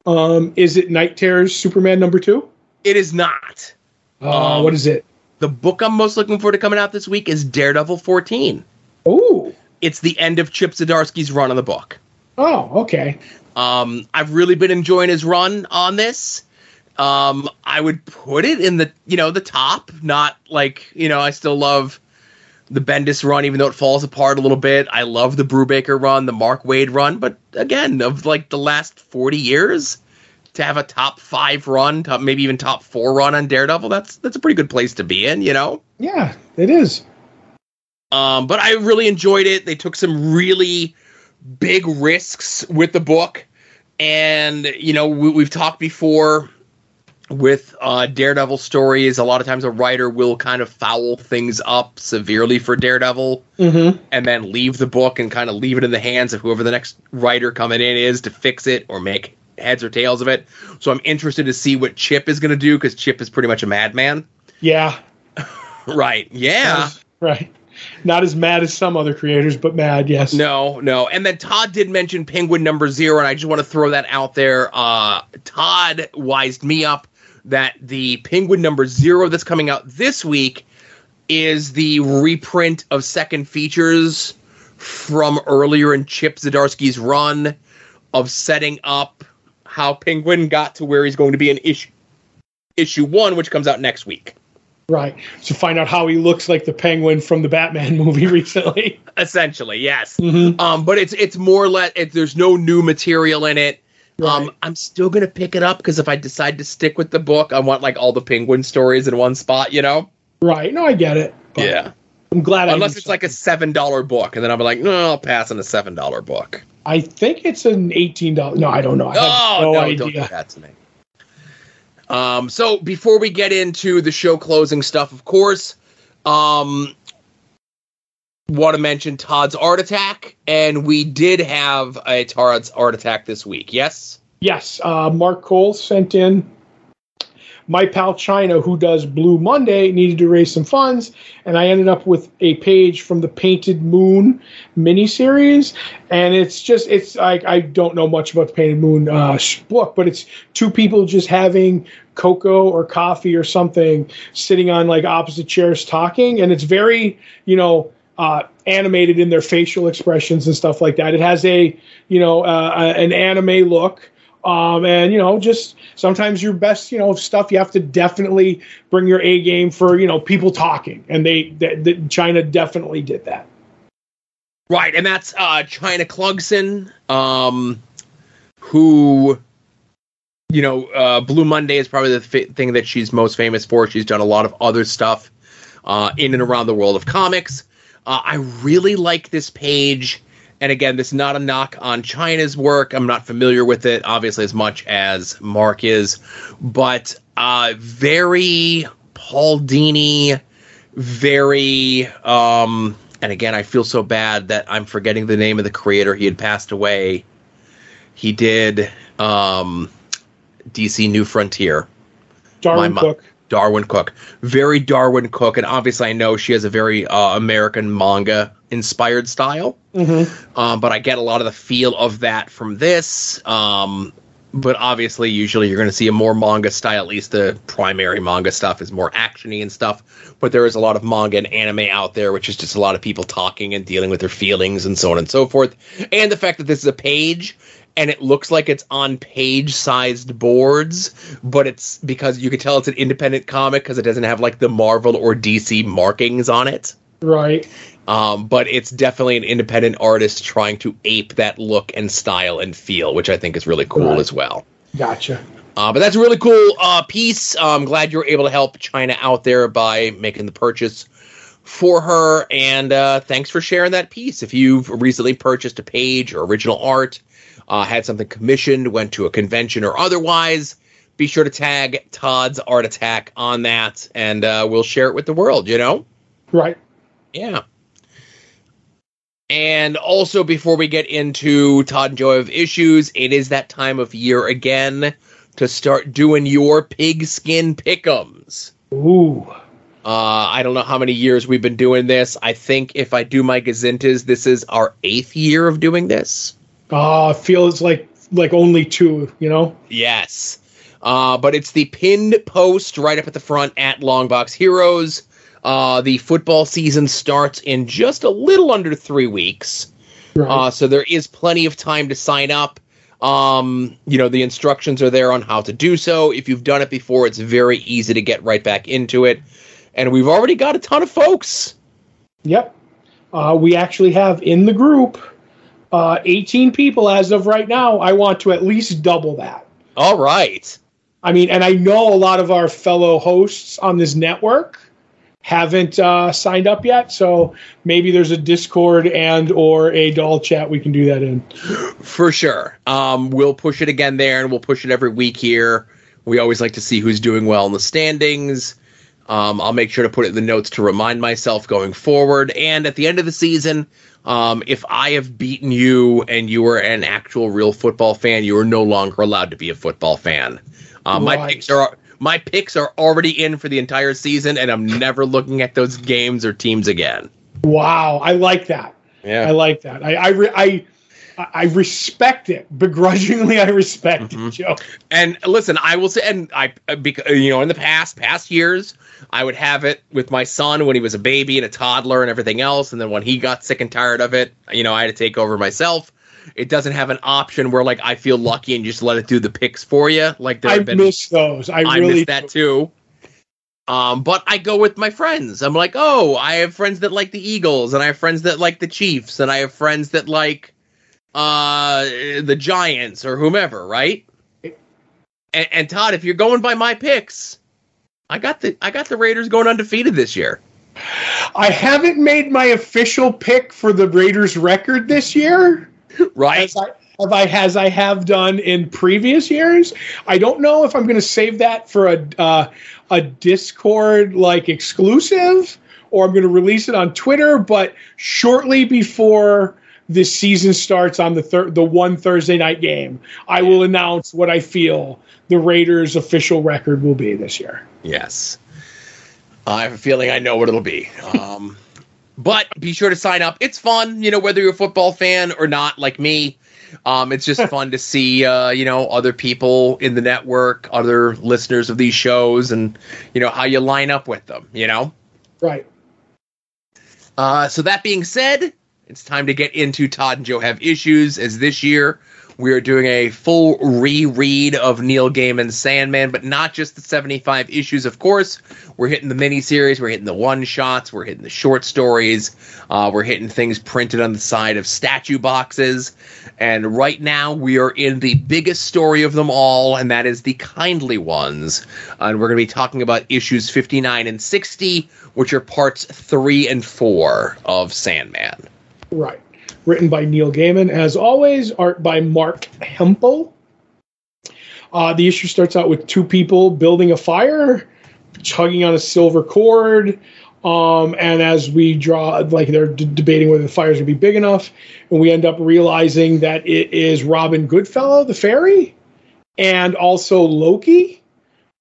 Speaker 2: Um, is it Knight Terrors Superman number two?
Speaker 1: It is not.
Speaker 2: Uh,
Speaker 1: Um,
Speaker 2: what is it?
Speaker 1: The book I'm most looking forward to coming out this week is Daredevil 14.
Speaker 2: Oh,
Speaker 1: It's the end of Chip Zdarsky's run on the book.
Speaker 2: oh, okay.
Speaker 1: Um, I've really been enjoying his run on this. Um, I would put it in the you know the top, not like you know I still love the Bendis run, even though it falls apart a little bit. I love the Brubaker run, the Mark Waid run, but again, of like the last forty years, to have a top five run, top, maybe even top four run on Daredevil, that's that's a pretty good place to be in, you know.
Speaker 2: Yeah, it is.
Speaker 1: Um, but I really enjoyed it. They took some really big risks with the book, and you know we, we've talked before with uh, Daredevil stories. A lot of times a writer will kind of foul things up severely for Daredevil,
Speaker 2: Mm-hmm.
Speaker 1: and then leave the book and kind of leave it in the hands of whoever the next writer coming in is to fix it or make heads or tails of it. So I'm interested to see what Chip is going to do because Chip is pretty much a madman.
Speaker 2: Yeah.
Speaker 1: Right? Yeah.
Speaker 2: Right. Not as mad as some other creators, but mad, yes.
Speaker 1: No, no. And then Todd did mention Penguin number zero, and I just want to throw that out there. Uh, Todd wised me up that the Penguin number zero that's coming out this week is the reprint of second features from earlier in Chip Zdarsky's run of setting up how Penguin got to where he's going to be in issue issue one, which comes out next week.
Speaker 2: Right. So find out how he looks like the penguin from the Batman movie recently.
Speaker 1: Essentially, yes.
Speaker 2: Mhm.
Speaker 1: Um, but it's it's more or less it, there's no new material in it. Um, I'm still gonna pick it up because if I decide to stick with the book, I want like all the penguin stories in one spot, you know?
Speaker 2: Right. No, I get it.
Speaker 1: Yeah.
Speaker 2: I'm glad
Speaker 1: Unless it's like a seven dollar book, and then I'm like, no, I'll pass on a seven dollar book.
Speaker 2: I think it's an eighteen dollars. No, I don't know. I have
Speaker 1: oh
Speaker 2: no,
Speaker 1: no,
Speaker 2: idea.
Speaker 1: don't do that to me. Um, so before we get into the show closing stuff, of course, um, want to mention Todd's Art Attack, and we did have a Todd's Art Attack this week. Yes.
Speaker 2: Yes, uh, Mark Cole sent in my pal Chynna, who does Blue Monday, needed to raise some funds, and I ended up with a page from the Painted Moon miniseries, and it's just it's like I don't know much about the Painted Moon uh, book, but it's two people just having cocoa or coffee or something, sitting on like opposite chairs talking, and it's very you know. Uh, animated in their facial expressions and stuff like that. It has a, you know, uh, an anime look, um, and you know, just sometimes your best, you know, stuff you have to definitely bring your A game for you know people talking, and they, they, they Chynna definitely did that.
Speaker 1: Right, and that's uh, Chynna Clugston, um, who, you know, uh, Blue Monday is probably the thing that she's most famous for. She's done a lot of other stuff uh, in and around the world of comics. Uh, I really like this page. And again, this is not a knock on Chynna's work. I'm not familiar with it, obviously, as much as Mark is, but uh, very Paul Dini, very. Um, and again, I feel so bad that I'm forgetting the name of the creator. He had passed away. He did um, DC New Frontier. Darwyn
Speaker 2: Cooke.
Speaker 1: Darwyn Cooke, very Darwyn Cooke, and obviously I know she has a very uh, American manga inspired style.
Speaker 2: Mm-hmm.
Speaker 1: Um, but I get a lot of the feel of that from this. Um, but obviously, usually you're going to see a more manga style. At least the primary manga stuff is more actiony and stuff. But there is a lot of manga and anime out there, which is just a lot of people talking and dealing with their feelings and so on and so forth. And the fact that this is a page and it looks like it's on page-sized boards, but it's because you can tell it's an independent comic because it doesn't have like the Marvel or DC markings on it.
Speaker 2: Right.
Speaker 1: Um, but it's definitely an independent artist trying to ape that look and style and feel, which I think is really cool
Speaker 2: Right.
Speaker 1: as well.
Speaker 2: Gotcha.
Speaker 1: Uh, but that's a really cool uh, piece. I'm glad you were able to help Chynna out there by making the purchase for her. And uh, thanks for sharing that piece. If you've recently purchased a page or original art, uh, had something commissioned, went to a convention or otherwise, be sure to tag Todd's Art Attack on that, and uh, we'll share it with the world. You know.
Speaker 2: Right.
Speaker 1: Yeah. And also, before we get into Todd and Joe of issues, it is that time of year again to start doing your pigskin pickums.
Speaker 2: Ooh.
Speaker 1: Uh, I don't know how many years we've been doing this. I think if I do my gazintas, this is our eighth year of doing this.
Speaker 2: Uh, feels like like only two. You know.
Speaker 1: Yes. Uh, but it's the pinned post right up at the front at Longbox Heroes. Uh, the football season starts in just a little under three weeks.
Speaker 2: Right.
Speaker 1: Uh, so there is plenty of time to sign up. Um, you know, the instructions are there on how to do so. If you've done it before, it's very easy to get right back into it. And we've already got a ton of folks.
Speaker 2: Yep. Uh, we actually have in the group uh, 18 people as of right now. I want to at least double that.
Speaker 1: All right.
Speaker 2: I mean, and I know a lot of our fellow hosts on this network haven't uh, signed up yet, so maybe there's a Discord and or a doll chat we can do that in.
Speaker 1: For sure. Um, we'll push it again there, and we'll push it every week here. We always like to see who's doing well in the standings. Um, I'll make sure to put it in the notes to remind myself going forward. And at the end of the season, um, if I have beaten you and you are an actual real football fan, you are no longer allowed to be a football fan. Um, My picks are my picks are already in for the entire season, and I'm never looking at those games or teams again.
Speaker 2: Wow, I like that.
Speaker 1: Yeah.
Speaker 2: I like that. I I re- I, I respect it begrudgingly. I respect
Speaker 1: Mhm.
Speaker 2: it, Joe.
Speaker 1: And listen, I will say, and I, because you know, in the past, past years, I would have it with my son when he was a baby and a toddler and everything else. And then when he got sick and tired of it, you know, I had to take over myself. It doesn't have an option where like I feel lucky and just let it do the picks for you. Like there
Speaker 2: I
Speaker 1: been,
Speaker 2: miss those. I,
Speaker 1: I
Speaker 2: really
Speaker 1: miss that too. Um, but I go with my friends. I'm like, oh, I have friends that like the Eagles, and I have friends that like the Chiefs, and I have friends that like uh the Giants or whomever, right? And, and Todd, if you're going by my picks, I got the I got the Raiders going undefeated this year.
Speaker 2: I haven't made my official pick for the Raiders record this year.
Speaker 1: right?
Speaker 2: As I, have I as I have done in previous years. I don't know if I'm going to save that for a uh, a Discord like exclusive or I'm going to release it on Twitter. But shortly before this season starts on the thir- the one Thursday night game, I will announce what I feel the Raiders' official record will be this year.
Speaker 1: Yes. I have a feeling I know what it'll be. Um, but be sure to sign up. It's fun, you know, whether you're a football fan or not, like me. Um, it's just fun to see, uh, you know, other people in the network, other listeners of these shows, and you know how you line up with them. You know.
Speaker 2: Right.
Speaker 1: Uh, so that being said, it's time to get into Todd and Joe have issues. As this year we are doing a full reread of Neil Gaiman's Sandman, but not just the 75 issues, of course. We're hitting the miniseries, we're hitting the one shots, we're hitting the short stories, uh, we're hitting things printed on the side of statue boxes. And right now, we are in the biggest story of them all, and that is the Kindly Ones. And we're going to be talking about issues 59 and 60, which are parts 3 and 4 of Sandman.
Speaker 2: Right written by Neil Gaiman. As always, art by Marc Hempel. Uh, the issue starts out with two people building a fire, tugging on a silver cord. Um, and as we draw, like they're d- debating whether the fire's gonna be big enough, and we end up realizing that it is Robin Goodfellow, the fairy, and also Loki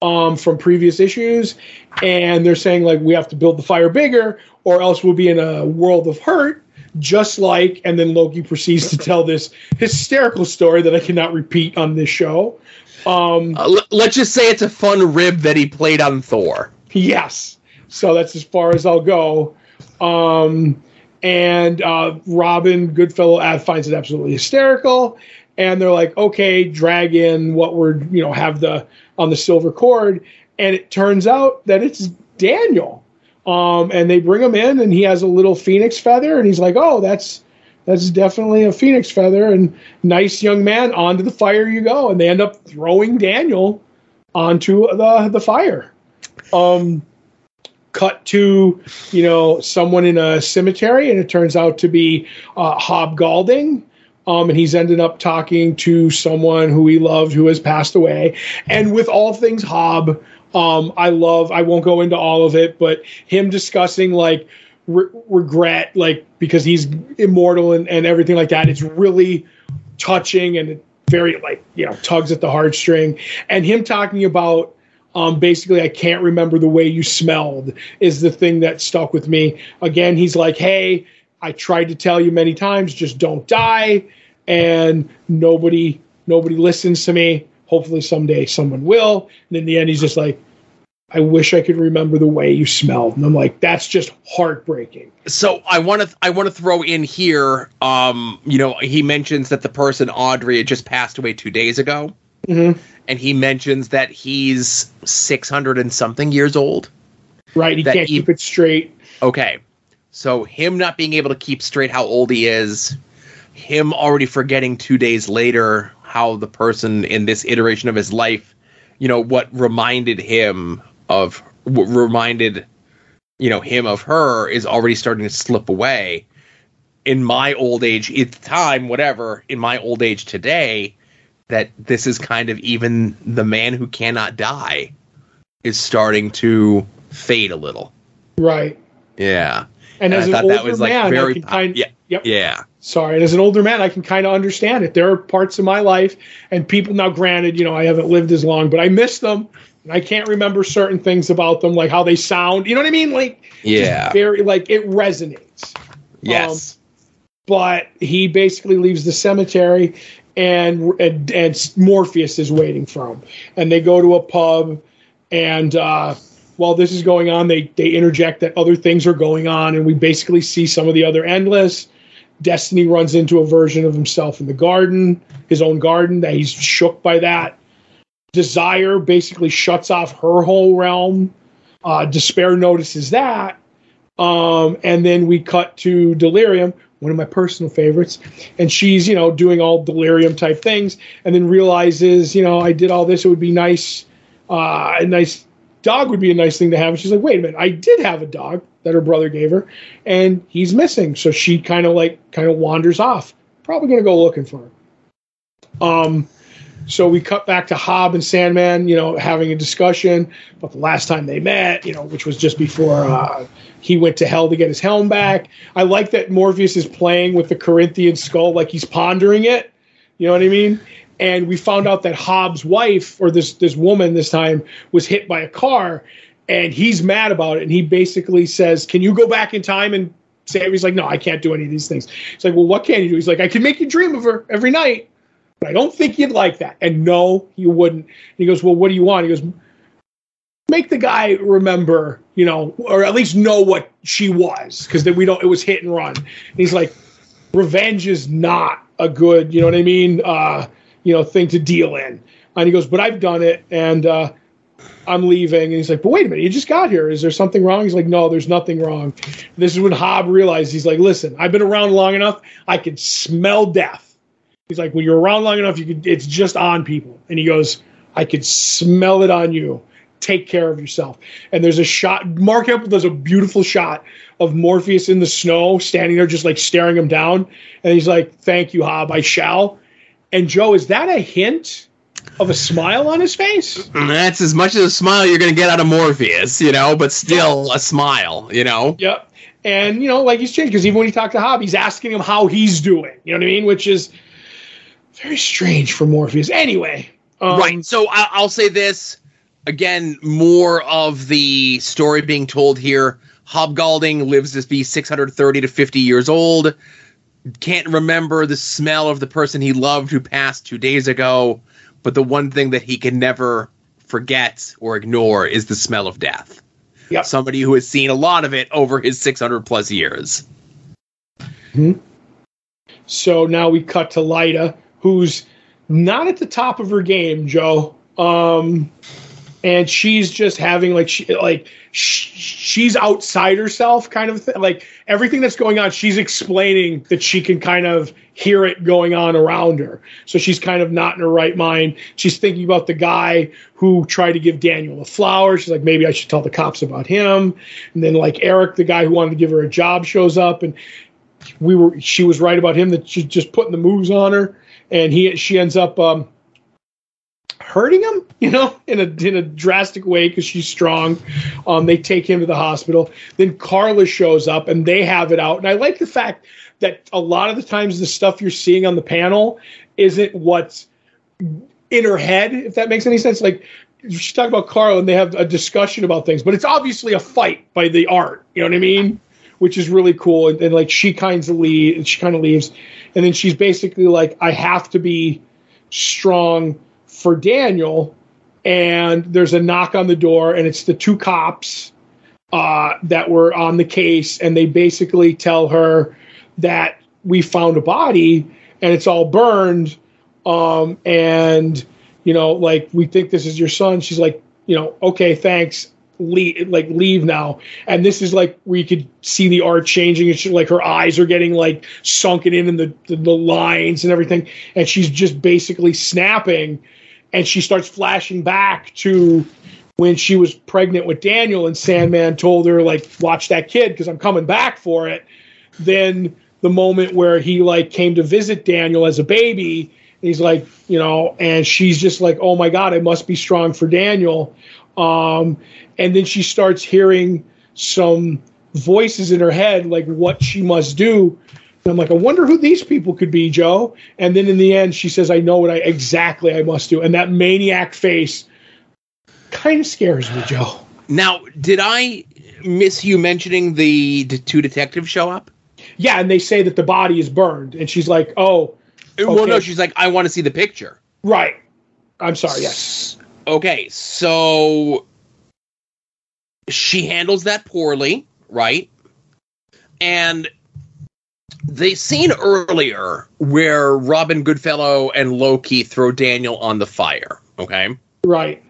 Speaker 2: um, from previous issues. And they're saying like we have to build the fire bigger, or else we'll be in a world of hurt just like, and then Loki proceeds to tell this hysterical story that I cannot repeat on this show. Um,
Speaker 1: uh, l- let's just say it's a fun rib that he played on Thor.
Speaker 2: Yes. So that's as far as I'll go. Um, and uh, Robin Goodfellow ad finds it absolutely hysterical. And they're like, okay, drag in what we're, you know, have the on the silver cord. And it turns out that it's Daniel. Um, and they bring him in, and he has a little phoenix feather, and he's like, "Oh, that's that's definitely a phoenix feather." And nice young man, onto the fire you go. And they end up throwing Daniel onto the the fire. Um, cut to you know someone in a cemetery, and it turns out to be uh. Um, and he's ended up talking to someone who he loved who has passed away. And with all things Hob, um, I love. I won't go into all of it, but him discussing like re- regret, like because he's immortal and, and everything like that. It's really touching and very like you know tugs at the heartstring. And him talking about um, basically, I can't remember the way you smelled is the thing that stuck with me. Again, he's like, hey, I tried to tell you many times, just don't die, and nobody nobody listens to me hopefully someday someone will. And in the end, he's just like, I wish I could remember the way you smelled. And I'm like, that's just heartbreaking.
Speaker 1: So I want to I want to throw in here. Um, you know, he mentions that the person Audrey had just passed away two days ago,
Speaker 2: mm-hmm.
Speaker 1: and he mentions that he's six hundred and something years old.
Speaker 2: Right, he can't he, keep it straight.
Speaker 1: Okay, so him not being able to keep straight how old he is, him already forgetting two days later how the person in this iteration of his life, you know, what reminded him of what reminded you know him of her is already starting to slip away. In my old age, at the time, whatever, in my old age today, that this is kind of even the man who cannot die is starting to fade a little.
Speaker 2: Right.
Speaker 1: Yeah.
Speaker 2: And, and as I an older man, very, I can kind
Speaker 1: yeah, yep. yeah
Speaker 2: sorry. And as an older man, I can kind of understand it. There are parts of my life and people now granted, you know, I haven't lived as long, but I miss them. And I can't remember certain things about them, like how they sound. You know what I mean? Like,
Speaker 1: yeah,
Speaker 2: very like it resonates.
Speaker 1: Yes. Um,
Speaker 2: but he basically leaves the cemetery, and, and and Morpheus is waiting for him, and they go to a pub, and uh, while this is going on, they they interject that other things are going on, and we basically see some of the other endless Destiny runs into a version of himself in the garden, his own garden, that he's shook by that. Desire basically shuts off her whole realm. Uh, Despair notices that. Um, and then we cut to Delirium, one of my personal favorites. And she's, you know, doing all delirium type things and then realizes, you know, I did all this. It would be nice, uh, a nice dog would be a nice thing to have. And she's like, wait a minute, I did have a dog that her brother gave her, and he's missing. So she kind of like kind of wanders off Probably going to go looking for her. Um, so we cut back to Hob and Sandman, you know, having a discussion about the last time they met, you know, which was just before uh, he went to hell to get his helm back. I like that Morpheus is playing with the Corinthian skull, like he's pondering it. You know what I mean? And we found out that Hob's wife, or this this woman this time, was hit by a car, and he's mad about it. And he basically says, "Can you go back in time and Say? He's like, "No, I can't do any of these things." He's like, "Well, what can you do?" He's like, "I can make you dream of her every night." But I don't think you'd like that. And no, you wouldn't. he goes, Well, what do you want? He goes, Make the guy remember, you know, or at least know what she was, because then we don't, it was hit and run. And he's like, Revenge is not a good, you know what I mean, uh, you know, thing to deal in. And he goes, But I've done it and uh, I'm leaving. And he's like, But wait a minute, you just got here. Is there something wrong? He's like, No, there's nothing wrong. This is when Hob realized he's like, Listen, I've been around long enough, I can smell death. He's like, when you're around long enough, you could, it's just on people. And he goes, I could smell it on you. Take care of yourself. And there's a shot. Mark Hamill does a beautiful shot of Morpheus in the snow, standing there, just like staring him down. And he's like, "Thank you, Hob. I shall." And Joe, is that a hint of a smile on his face?
Speaker 1: That's as much as a smile you're going to get out of Morpheus, you know, but still a smile, you know.
Speaker 2: Yep. And you know, like he's changed because even when he talked to Hob, he's asking him how he's doing. You know what I mean? Which is very strange for Morpheus. Anyway, um,
Speaker 1: right. So I- I'll say this again: more of the story being told here. Hob Gadling lives to be 630 to 50 years old. Can't remember the smell of the person he loved who passed two days ago. But the one thing that he can never forget or ignore is the smell of death.
Speaker 2: Yep.
Speaker 1: Somebody who has seen a lot of it over his 600 plus years.
Speaker 2: hmm So now we cut to Lyta, who's not at the top of her game, Joe. Um, and she's just having like she like sh- she's outside herself, kind of thing. Like everything that's going on, she's explaining that she can kind of hear it going on around her. So she's kind of not in her right mind. She's thinking about the guy who tried to give Daniel a flower. She's like, maybe I should tell the cops about him. And then like Eric, the guy who wanted to give her a job, shows up and we were she was right about him that she's just putting the moves on her and he she ends up um hurting him you know in a in a drastic way because she's strong. Um they take him to the hospital. Then carla shows up and they have it out. And i like the fact that a lot of the times the stuff you're seeing on the panel isn't what's in her head if that makes any sense. Like she's talking about carla and they have a discussion about things but it's obviously a fight by the art you know what i mean? Which is really cool. And, and like she kind of leave, she kind of leaves, and then she's basically like, I have to be strong for Daniel. And there's a knock on the door, and it's the two cops uh, that were on the case, and they basically tell her that we found a body and it's all burned, um, and you know, like we think this is your son. She's like, you know, okay, thanks leave like leave now and this is like where you could see the art changing It's like her eyes are getting like sunken in in the, the the lines and everything and she's just basically snapping and she starts flashing back to when she was pregnant with Daniel and Sandman told her like watch that kid because I'm coming back for it then the moment where he like came to visit Daniel as a baby he's like you know and she's just like oh my god I must be strong for Daniel um, and then she starts hearing some voices in her head, like what she must do. And I'm like, I wonder who these people could be, Joe. And then in the end, she says, I know what I exactly I must do. And that maniac face kind of scares me, Joe.
Speaker 1: Now, did I miss you mentioning the d- two detectives show up?
Speaker 2: Yeah, and they say that the body is burned, and she's like, "Oh,
Speaker 1: uh,
Speaker 2: Well,
Speaker 1: no, she's like, I want to see the picture.
Speaker 2: right." I'm sorry. Yes.
Speaker 1: Okay, so she handles that poorly, right? And the scene earlier where Robin Goodfellow and Loki throw Daniel on the fire, okay?
Speaker 2: Right.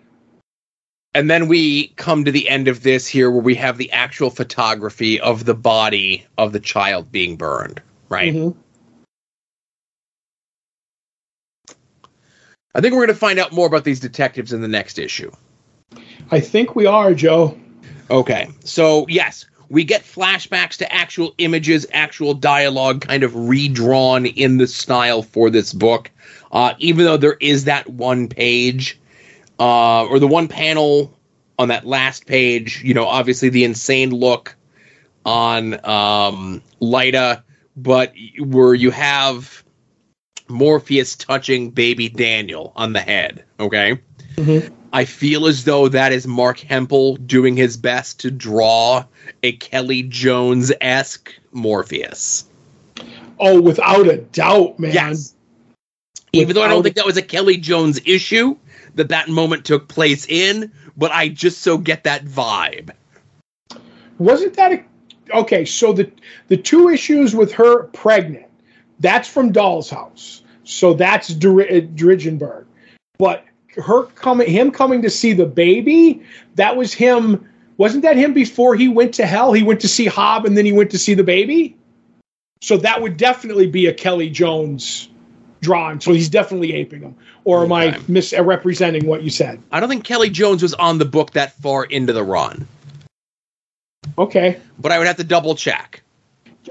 Speaker 1: And then we come to the end of this here where we have the actual photography of the body of the child being burned, right?
Speaker 2: Mhm.
Speaker 1: I think we're going to find out more about these detectives in the next issue.
Speaker 2: I think we are, Joe.
Speaker 1: Okay. So, yes, we get flashbacks to actual images, actual dialogue, kind of redrawn in the style for this book. Uh, even though there is that one page uh, or the one panel on that last page, you know, obviously the insane look on um, Lyta, but where you have Morpheus touching baby Daniel on the head. Okay.
Speaker 2: Mm-hmm.
Speaker 1: I feel as though that is Marc Hempel doing his best to draw a Kelly Jones esque Morpheus.
Speaker 2: Oh, without a doubt, man.
Speaker 1: Yes. Even though I don't think that was a Kelly Jones issue that that moment took place in, but I just so get that vibe.
Speaker 2: Wasn't that a, okay? So the the two issues with her pregnant, that's from Doll's House. So that's uh, Dridgenberg. But her coming, him coming to see the baby, that was him. Wasn't that him before he went to hell? He went to see Hob and then he went to see the baby. So that would definitely be a Kelly Jones drawing. So he's definitely aping him. Or am I misrepresenting what you said?
Speaker 1: I don't think Kelly Jones was on the book that far into the run,
Speaker 2: Okay.
Speaker 1: but I would have to double check.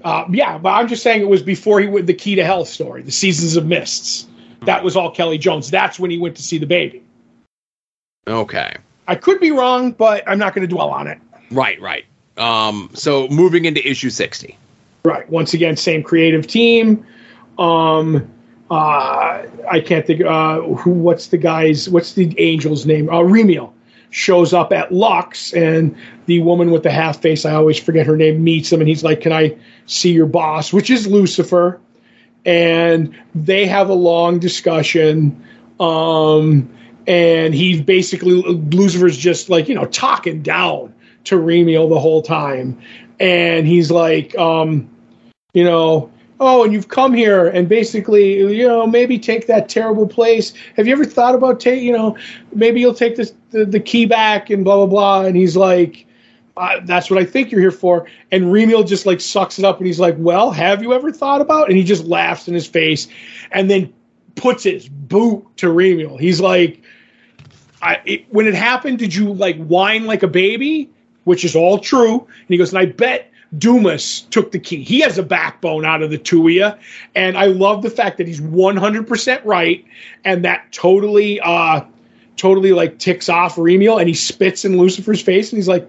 Speaker 2: Uh, yeah, but I'm just saying it was before he went the Key to Hell story, the Seasons of Mists. That was all Kelly Jones. That's when he went to see the baby.
Speaker 1: Okay.
Speaker 2: I could be wrong, but I'm not going to dwell on it.
Speaker 1: Right, right. Um, so moving into issue 60.
Speaker 2: Right. Once again, same creative team. Um, uh, I can't think. Uh, who? What's the guy's? What's the angel's name? Uh, Remiel shows up at Lux, and the woman with the half face. I always forget her name. Meets him, and he's like, "Can I see your boss?" Which is Lucifer. And they have a long discussion. Um, and he's basically Lucifer's just like you know talking down to Remiel the whole time, and he's like, um, you know, oh, and you've come here and basically, you know, maybe take that terrible place. Have you ever thought about take, you know, maybe you'll take this the, the key back and blah blah blah. And he's like, that's what I think you're here for. And Remiel just like sucks it up and he's like, well, have you ever thought about? And he just laughs in his face, and then puts his boot to Remiel. He's like, I, it, when it happened, did you like whine like a baby? Which is all true. And he goes, and I bet Dumas took the key. He has a backbone out of the two of you. And I love the fact that he's 100% right. And that totally, uh, totally like ticks off Remiel and he spits in Lucifer's face. And he's like,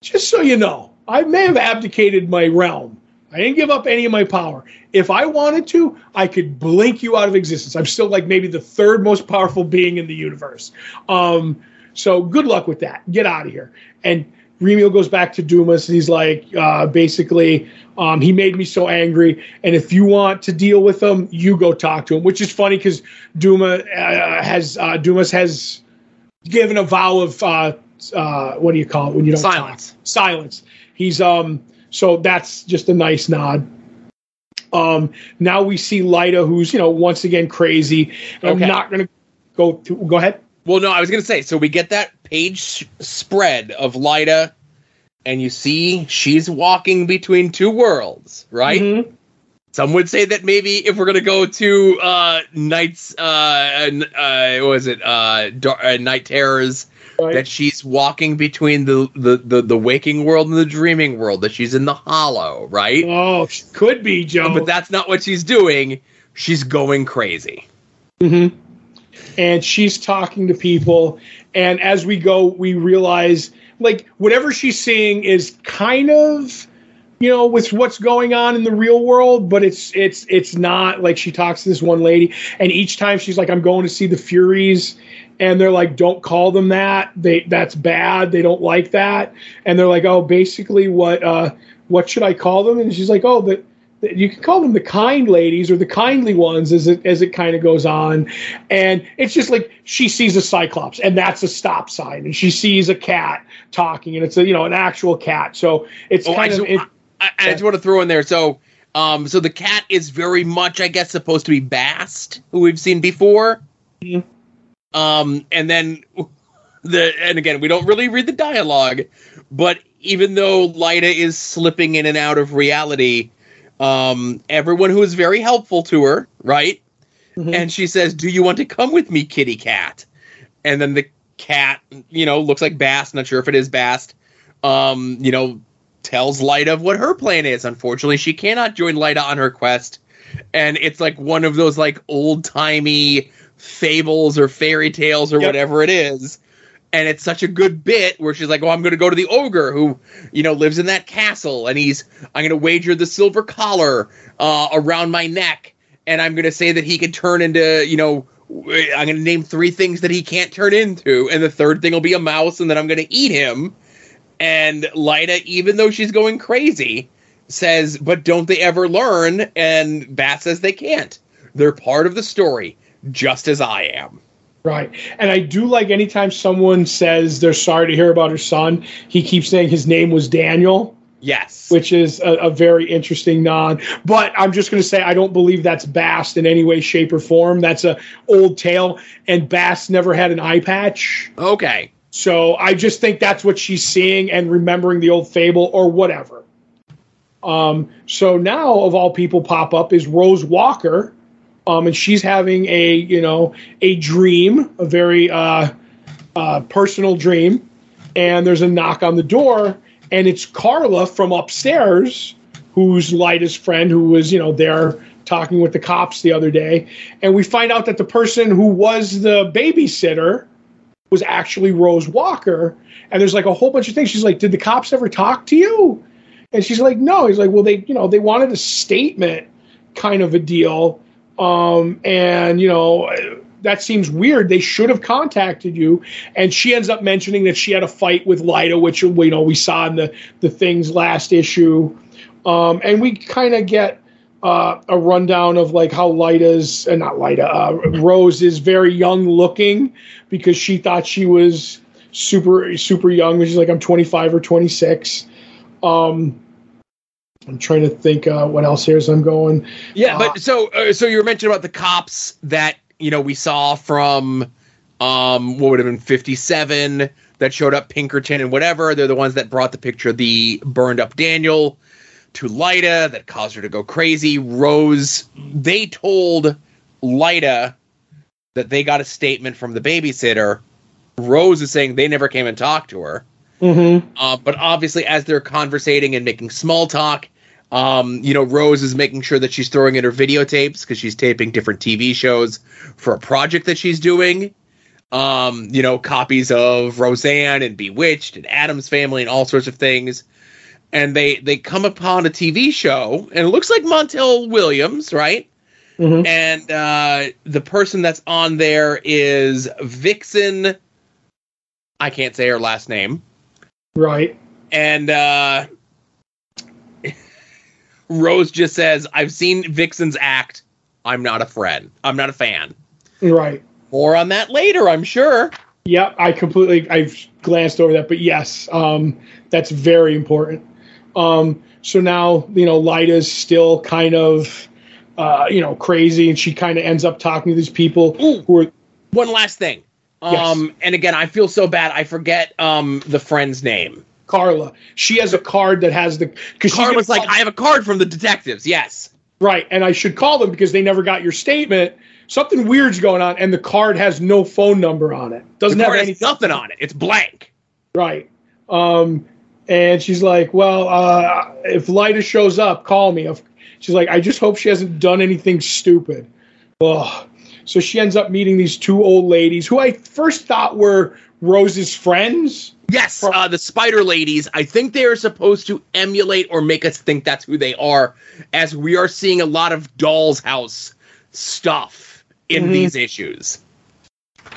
Speaker 2: just so you know, I may have abdicated my realm. I didn't give up any of my power. If I wanted to, I could blink you out of existence. I'm still like maybe the third most powerful being in the universe. Um, so good luck with that. Get out of here. And Remiel goes back to Dumas and he's like, uh, basically, um, he made me so angry. And if you want to deal with him, you go talk to him. Which is funny because Duma uh, has uh, Dumas has given a vow of uh, uh, what do you call it when you don't
Speaker 1: Silence.
Speaker 2: talk? Silence. He's um. So that's just a nice nod. Um, now we see Lyta, who's you know once again crazy.
Speaker 1: Okay.
Speaker 2: I'm not gonna go to, go ahead.
Speaker 1: Well, no, I was going to say, so we get that page spread of Lyta, and you see she's walking between two worlds, right?
Speaker 2: Mhm.
Speaker 1: Some would say that maybe if we're going to go to uh, Night's, uh, n- uh, what was it, uh, Dar- uh, Knight Terrors,
Speaker 2: Right.
Speaker 1: that she's walking between the, the, the, the waking world and the dreaming world, that she's in the hollow, right?
Speaker 2: Oh, she could be Joe.
Speaker 1: But that's not what she's doing. She's going crazy.
Speaker 2: Mm-hmm. And she's talking to people, and as we go, we realize like whatever she's seeing is kind of you know with what's going on in the real world but it's it's it's not like she talks to this one lady and each time she's like i'm going to see the furies and they're like don't call them that. They that's bad. They don't like that. And they're like oh basically what uh what should i call them? And she's like oh the the- you can call them the kind ladies or the kindly ones as it as it kind of goes on. And it's just like she sees a cyclops and that's a stop sign and she sees a cat talking and it's a you know an actual cat. So it's
Speaker 1: Oh, I
Speaker 2: kind of
Speaker 1: just,
Speaker 2: it,
Speaker 1: I, I just want to throw in there. So, um, so the cat is very much, I guess, supposed to be Bast, who we've seen before.
Speaker 2: Mhm.
Speaker 1: Um, and then the and again, we don't really read the dialogue, but even though Lyta is slipping in and out of reality, um, everyone who is very helpful to her, right?
Speaker 2: Mhm.
Speaker 1: And she says, "Do you want to come with me, kitty cat?" And then the cat, you know, looks like Bast. Not sure if it is Bast. Um, you know, tells Lyta of what her plan is. Unfortunately, she cannot join Lyta on her quest, and it's like one of those like old timey fables or fairy tales or
Speaker 2: Yep.
Speaker 1: whatever it is. And it's such a good bit where she's like, "Oh, I'm going to go to the ogre who, you know, lives in that castle, and he's I'm going to wager the silver collar uh, around my neck, and I'm going to say that he can turn into, you know, I'm going to name three things that he can't turn into, and the third thing will be a mouse, and then I'm going to eat him." And Lyta, even though she's going crazy, says, "But don't they ever learn?" And Bat says they can't. They're part of the story, just as I am.
Speaker 2: Right. And I do like anytime someone says they're sorry to hear about her son, he keeps saying his name was Daniel,
Speaker 1: Yes.
Speaker 2: which is a, a very interesting nod. But I'm just going to say I don't believe that's Bast in any way, shape, or form. That's a old tale, and Bast never had an eye patch.
Speaker 1: okay.
Speaker 2: So I just think that's what she's seeing and remembering the old fable or whatever. Um, so now, of all people, pop up is Rose Walker, um, and she's having a you know a dream, a very uh, uh, personal dream, and there's a knock on the door, and it's Carla from upstairs, who's Lyta's friend, who was you know there talking with the cops the other day, and we find out that the person who was the babysitter was actually Rose Walker. And there's like a whole bunch of things. She's like, Did the cops ever talk to you? And she's like, No. He's like, Well, they, you know, they wanted a statement kind of a deal. Um, and, you know, that seems weird. They should have contacted you. And she ends up mentioning that she had a fight with Lyta, which, you know, we saw in the, the things last issue. Um, and we kind of get uh, a rundown of like how Lyta's, uh, not Lyta, uh, Rose is very young looking because she thought she was super super young. She's like I'm 25 or 26. Um, I'm trying to think uh, what else here as I'm going.
Speaker 1: Yeah, but so uh, so you were mentioning about the cops that you know we saw from um what would have been 57 that showed up Pinkerton and whatever. They're the ones that brought the picture of the burned up Daniel to Lyta that caused her to go crazy. Rose, they told Lyta that they got a statement from the babysitter. Rose is saying they never came and talked to her.
Speaker 2: Mm-hmm.
Speaker 1: Uh, but obviously, as they're conversating and making small talk, um, you know, Rose is making sure that she's throwing in her videotapes because she's taping different TV shows for a project that she's doing. Um, you know, copies of Roseanne and Bewitched and Addams Family and all sorts of things. And they they come upon a TV show, and it looks like Montel Williams, right?
Speaker 2: Mhm.
Speaker 1: And uh, the person that's on there is Vixen. I can't say her last name
Speaker 2: Right.
Speaker 1: and uh Rose just says, "I've seen Vixen's act. I'm not a friend. I'm not a fan."
Speaker 2: Right.
Speaker 1: More on that later, I'm sure.
Speaker 2: Yeah, I completely I've glanced over that, but yes, um, that's very important. Um, so now you know Lyta's still kind of uh, you know crazy, and she kind of ends up talking to these people
Speaker 1: Ooh.
Speaker 2: who are
Speaker 1: One last thing. Um and again, I feel so bad. I forget um the friend's name.
Speaker 2: Carla. She has a card that has the because
Speaker 1: Carl was like, "I have a card from the detectives." Yes.
Speaker 2: right, and I should call them because they never got your statement. Something weird's going on, and the card has no phone number on it. Doesn't have
Speaker 1: card
Speaker 2: any
Speaker 1: has nothing on it. It's blank.
Speaker 2: Right. Um, and she's like, well, uh, if Lyta shows up, call me. She's like, I just hope she hasn't done anything stupid. Ugh. So she ends up meeting these two old ladies who I first thought were Rose's friends.
Speaker 1: Yes, uh, the Spider Ladies. I think they are supposed to emulate or make us think that's who they are, as we are seeing a lot of Doll's House stuff in
Speaker 2: Mhm.
Speaker 1: these issues.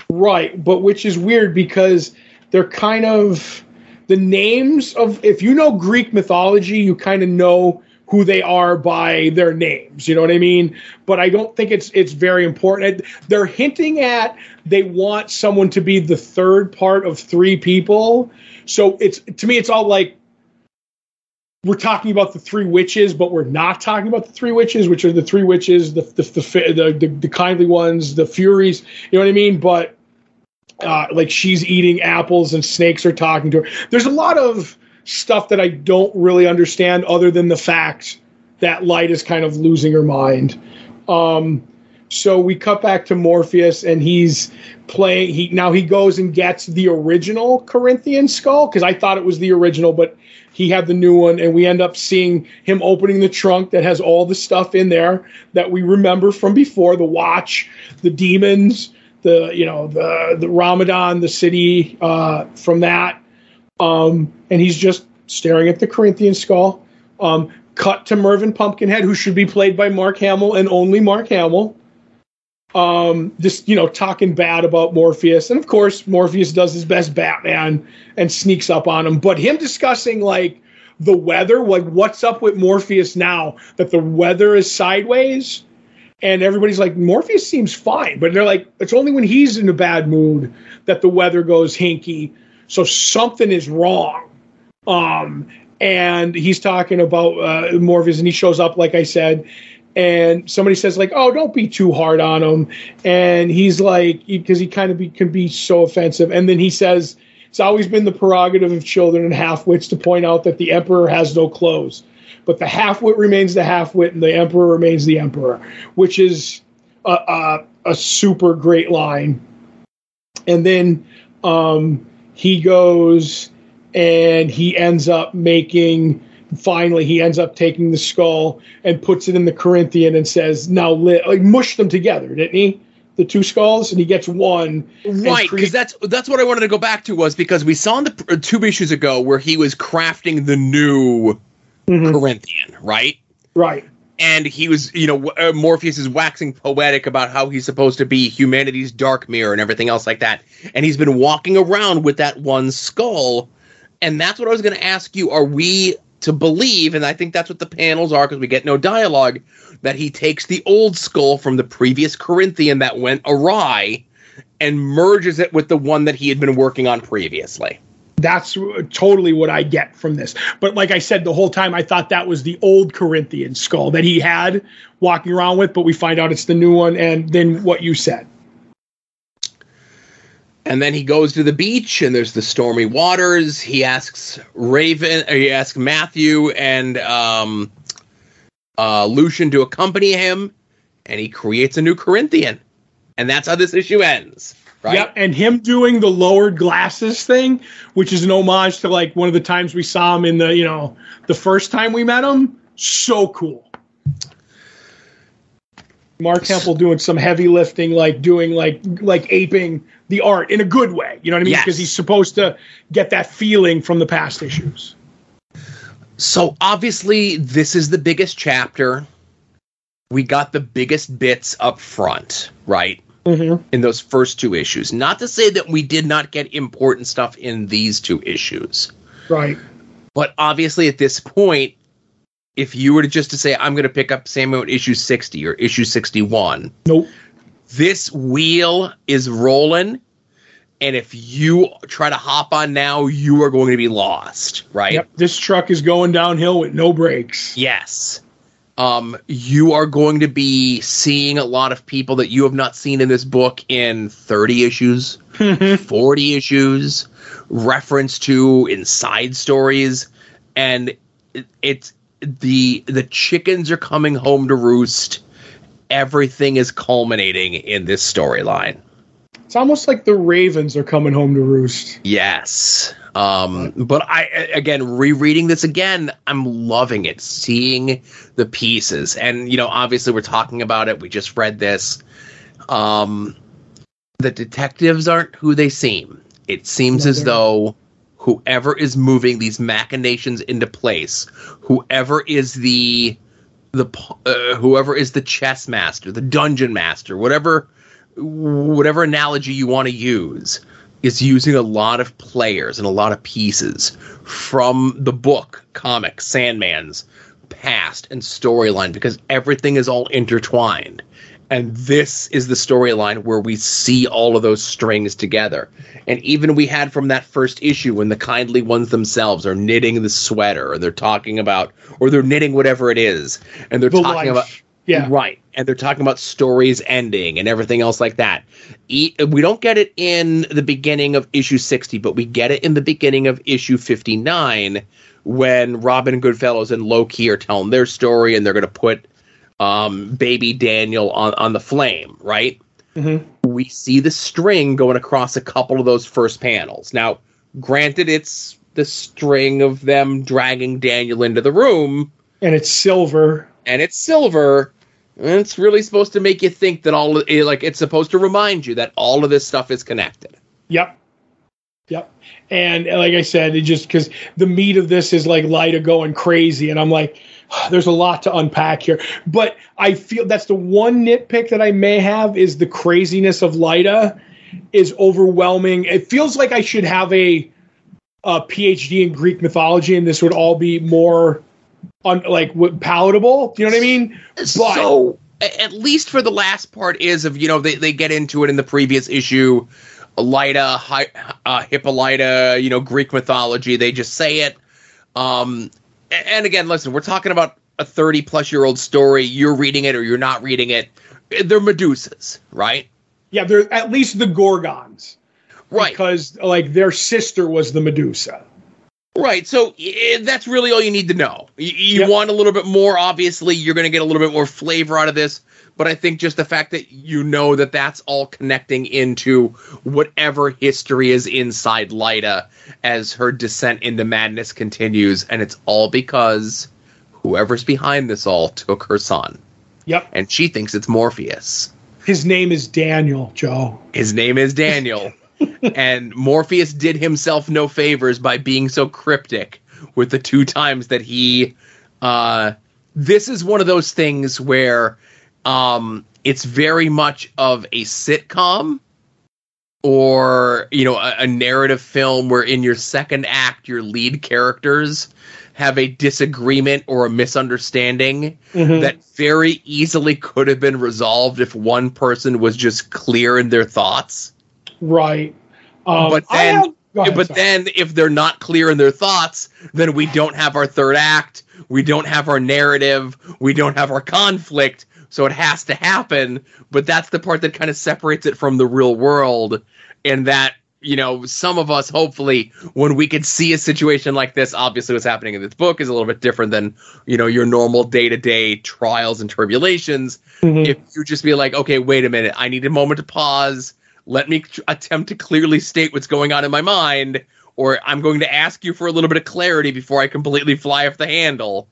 Speaker 2: Right. But which is weird because they're kind of the names of, if you know Greek mythology, you kind of know who they are by their names. You know what I mean? But I don't think it's it's very important. They're hinting at they want someone to be the third part of three people. So it's to me, it's all like we're talking about the three witches, but we're not talking about the three witches, which are the three witches, the the the, the, the, the kindly ones, the furies. You know what I mean? But uh, like she's eating apples and snakes are talking to her. There's a lot of stuff that I don't really understand, other than the fact that Lyta is kind of losing her mind. Um, so we cut back to Morpheus, and he's playing. He now he goes and gets the original Corinthian skull because I thought it was the original, but he had the new one, and we end up seeing him opening the trunk that has all the stuff in there that we remember from before the watch, the demons, the you know the the Ramadan, the city uh, from that, um, and he's just staring at the Corinthian skull. Um, cut to Mervyn Pumpkinhead, who should be played by Mark Hamill and only Mark Hamill. Um, just you know, talking bad about Morpheus, and of course Morpheus does his best Batman and sneaks up on him. But him discussing like the weather, like what's up with Morpheus now that the weather is sideways, and everybody's like Morpheus seems fine, but they're like it's only when he's in a bad mood that the weather goes hinky. So something is wrong. Um, and he's talking about uh, Morpheus, and he shows up, like I said, and somebody says like, "Oh, don't be too hard on him," and he's like, because he, kind of be, can be so offensive, and then he says, "It's always been the prerogative of children and half-wits to point out that the emperor has no clothes, but the half-wit remains the half-wit, and the emperor remains the emperor," which is a, a, a super great line. And then um, he goes and he ends up making finally he ends up taking the skull and puts it in the Corinthian and says, "Now li-, like mush them together, didn't he?" The two skulls, and he gets one.
Speaker 1: Right, because that's that's what I wanted to go back to was because we saw in the uh, two issues ago where he was crafting the new mm-hmm. Corinthian, right?
Speaker 2: Right.
Speaker 1: And he was, you know, uh, Morpheus is waxing poetic about how he's supposed to be humanity's dark mirror and everything else like that. And he's been walking around with that one skull and that's what I was going to ask you. Are we to believe, and I think that's what the panels are because we get no dialogue, that he takes the old skull from the previous Corinthian that went awry and merges it with the one that he had been working on previously.
Speaker 2: That's totally what I get from this. But like I said, the whole time I thought that was the old Corinthian skull that he had walking around with, but we find out it's the new one, and then what you said.
Speaker 1: And then he goes to the beach, and there's the stormy waters. He asks Raven, or he asks Matthew and um, uh, Lucian to accompany him, and he creates a new Corinthian, and that's how this issue ends. Right? Yep,
Speaker 2: and him doing the lowered glasses thing, which is an homage to like one of the times we saw him in the, you know, the first time we met him. So cool. Marc Hempel doing some heavy lifting, like doing like like aping the art in a good way. You know what I mean? Because yes. he's supposed to get that feeling from the past issues.
Speaker 1: So obviously, this is the biggest chapter. We got the biggest bits up front, right? Mm-hmm. In those first two issues. Not to say that we did not get important stuff in these two issues.
Speaker 2: Right.
Speaker 1: But obviously, at this point, if you were to just to say I'm going to pick up Sandman issue 60 or issue 61.
Speaker 2: Nope.
Speaker 1: This wheel is rolling and if you try to hop on now, you are going to be lost, right? Yep.
Speaker 2: This truck is going downhill with no brakes.
Speaker 1: Yes. Um, you are going to be seeing a lot of people that you have not seen in this book in 30 issues, 40 issues, reference to in side stories, and it's the the chickens are coming home to roost. Everything is culminating in this storyline.
Speaker 2: It's almost like the ravens are coming home to roost.
Speaker 1: Yes. Um, but I again rereading this again, I'm loving it, seeing the pieces, and you know, obviously we're talking about it. We just read this. Um, the detectives aren't who they seem. It seems as though whoever is moving these machinations into place, whoever is the the uh, whoever is the chess master, the dungeon master, whatever whatever analogy you want to use, is using a lot of players and a lot of pieces from the book, comic, Sandman's past and storyline because everything is all intertwined. And this is the storyline where we see all of those strings together. And even we had from that first issue when the kindly ones themselves are knitting the sweater, or they're talking about, or they're knitting whatever it is, and they're the talking about.
Speaker 2: Yeah.
Speaker 1: Right. And they're talking about stories ending and everything else like that. we don't get it in the beginning of issue 60, but we get it in the beginning of issue 59 when Robin Goodfellows and Loki are telling their story and they're going to put um, baby Daniel on, on the flame, right? Mm-hmm. We see the string going across a couple of those first panels. Now, granted, it's the string of them dragging Daniel into the room,
Speaker 2: and it's silver.
Speaker 1: And it's silver. And it's really supposed to make you think that all like it's supposed to remind you that all of this stuff is connected.
Speaker 2: Yep. Yep. And like I said, it just because the meat of this is like Lyta going crazy, and I'm like, there's a lot to unpack here. But I feel that's the one nitpick that I may have is the craziness of Lyta is overwhelming. It feels like I should have a, a PhD in Greek mythology, and this would all be more on like w- palatable. You know what I mean? But
Speaker 1: so at least for the last part is of you know they, they get into it in the previous issue Lyta, Hi, uh, Hippolyta, you know, Greek mythology. They just say it. Um, and again, listen, we're talking about a 30 plus year old story. You're reading it or you're not reading it. They're Medusas, right?
Speaker 2: yeah, they're at least the Gorgons.
Speaker 1: Right.
Speaker 2: Because like their sister was the Medusa.
Speaker 1: Right. So that's really all you need to know. You, you
Speaker 2: Yep.
Speaker 1: want a little bit more. Obviously, you're going to get a little bit more flavor out of this. But I think just the fact that you know that that's all connecting into whatever history is inside Lyta as her descent into madness continues. And it's all because whoever's behind this all took her son.
Speaker 2: Yep.
Speaker 1: And she thinks it's Morpheus.
Speaker 2: His name is Daniel, Joe.
Speaker 1: His name is Daniel. and Morpheus did himself no favors by being so cryptic with the two times that he uh this is one of those things where um it's very much of a sitcom or you know a, a narrative film where in your second act your lead characters have a disagreement or a misunderstanding
Speaker 2: Mhm.
Speaker 1: that very easily could have been resolved if one person was just clear in their thoughts.
Speaker 2: Right. Um,
Speaker 1: But then-
Speaker 2: have- ahead,
Speaker 1: but
Speaker 2: sorry.
Speaker 1: then if they're not clear in their thoughts, then we don't have our third act, we don't have our narrative, we don't have our conflict, so it has to happen, but that's the part that kind of separates it from the real world and that you know, some of us hopefully when we could see a situation like this, obviously what's happening in this book is a little bit different than, you know, your normal day-to-day trials and tribulations
Speaker 2: Mhm.
Speaker 1: if you just be like, okay, wait a minute, I need a moment to pause. Let me attempt to clearly state what's going on in my mind, or I'm going to ask you for a little bit of clarity before I completely fly off the handle.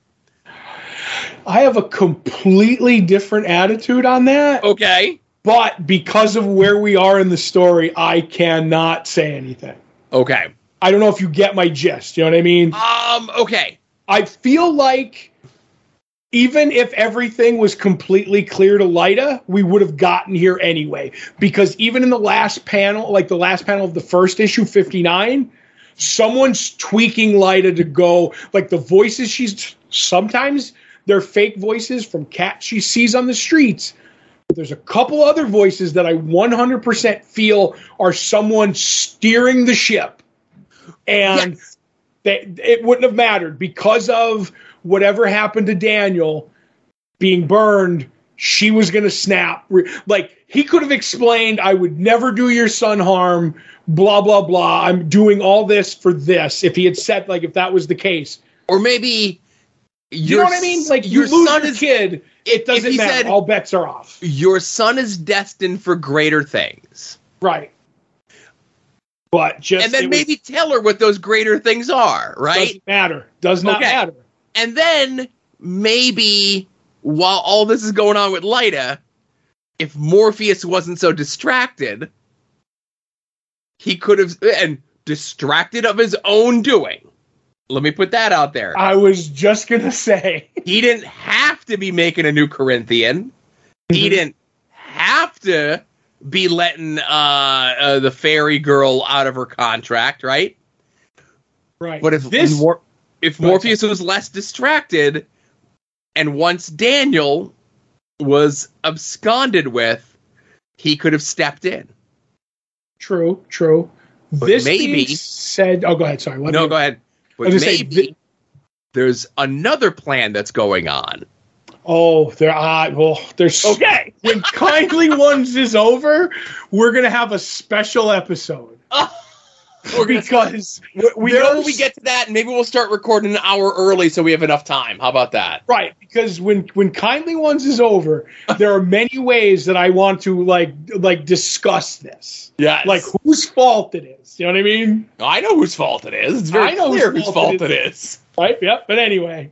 Speaker 2: I have a completely different attitude on that.
Speaker 1: Okay.
Speaker 2: But because of where we are in the story, I cannot say anything.
Speaker 1: Okay.
Speaker 2: I don't know if you get my gist. You know what I mean?
Speaker 1: Um. Okay.
Speaker 2: I feel like even if everything was completely clear to Lyta, we would have gotten here anyway. Because even in the last panel, like the last panel of the first issue, 59, someone's tweaking Lyta to go, like the voices she's sometimes they're fake voices from cats she sees on the streets. But there's a couple other voices that I 100% feel are someone steering the ship. And
Speaker 1: Yes.
Speaker 2: they, it wouldn't have mattered because of whatever happened to Daniel being burned. She was going to snap. Like he could have explained, I would never do your son harm, blah, blah, blah. I'm doing all this for this. If he had said, like, if that was the case,
Speaker 1: Or maybe
Speaker 2: you know what I mean? Like, you
Speaker 1: your
Speaker 2: lose
Speaker 1: son
Speaker 2: your
Speaker 1: is
Speaker 2: kid, it doesn't
Speaker 1: he
Speaker 2: matter.
Speaker 1: said-
Speaker 2: all bets are off.
Speaker 1: your son is destined for greater things,
Speaker 2: Right. But just
Speaker 1: and then
Speaker 2: it was-
Speaker 1: maybe tell her what those greater things are, right?
Speaker 2: doesn't matter. Does not
Speaker 1: Okay.
Speaker 2: matter.
Speaker 1: And then maybe while all this is going on with Lyta, if Morpheus wasn't so distracted, he could have and distracted of his own doing. Let me put that out there.
Speaker 2: I was just gonna say.
Speaker 1: He didn't have to be making a new Corinthian. He
Speaker 2: Mhm.
Speaker 1: didn't have to be letting uh, uh, the fairy girl out of her contract, right?
Speaker 2: Right.
Speaker 1: But if
Speaker 2: this
Speaker 1: Mor- if Morpheus was less distracted, and once Daniel was absconded with, he could have stepped in.
Speaker 2: True, true.
Speaker 1: But
Speaker 2: this
Speaker 1: maybe-
Speaker 2: said, oh, go ahead. Sorry. What
Speaker 1: no, go ahead. But maybe
Speaker 2: th-
Speaker 1: there's another plan that's going on.
Speaker 2: Oh, there. Uh, well, there's
Speaker 1: Okay.
Speaker 2: when kindly ones is over, we're gonna have a special episode. because
Speaker 1: we know when we get to that, and maybe we'll start recording an hour early so we have enough time. How about that?
Speaker 2: Right, because when when kindly ones is over, there are many ways that I want to like like discuss this.
Speaker 1: Yes.
Speaker 2: like whose fault it is. You know what I mean?
Speaker 1: I know whose fault it is. It's very
Speaker 2: I know
Speaker 1: clear
Speaker 2: whose
Speaker 1: whose
Speaker 2: fault
Speaker 1: fault
Speaker 2: it
Speaker 1: it is.
Speaker 2: Right. Yep. But anyway,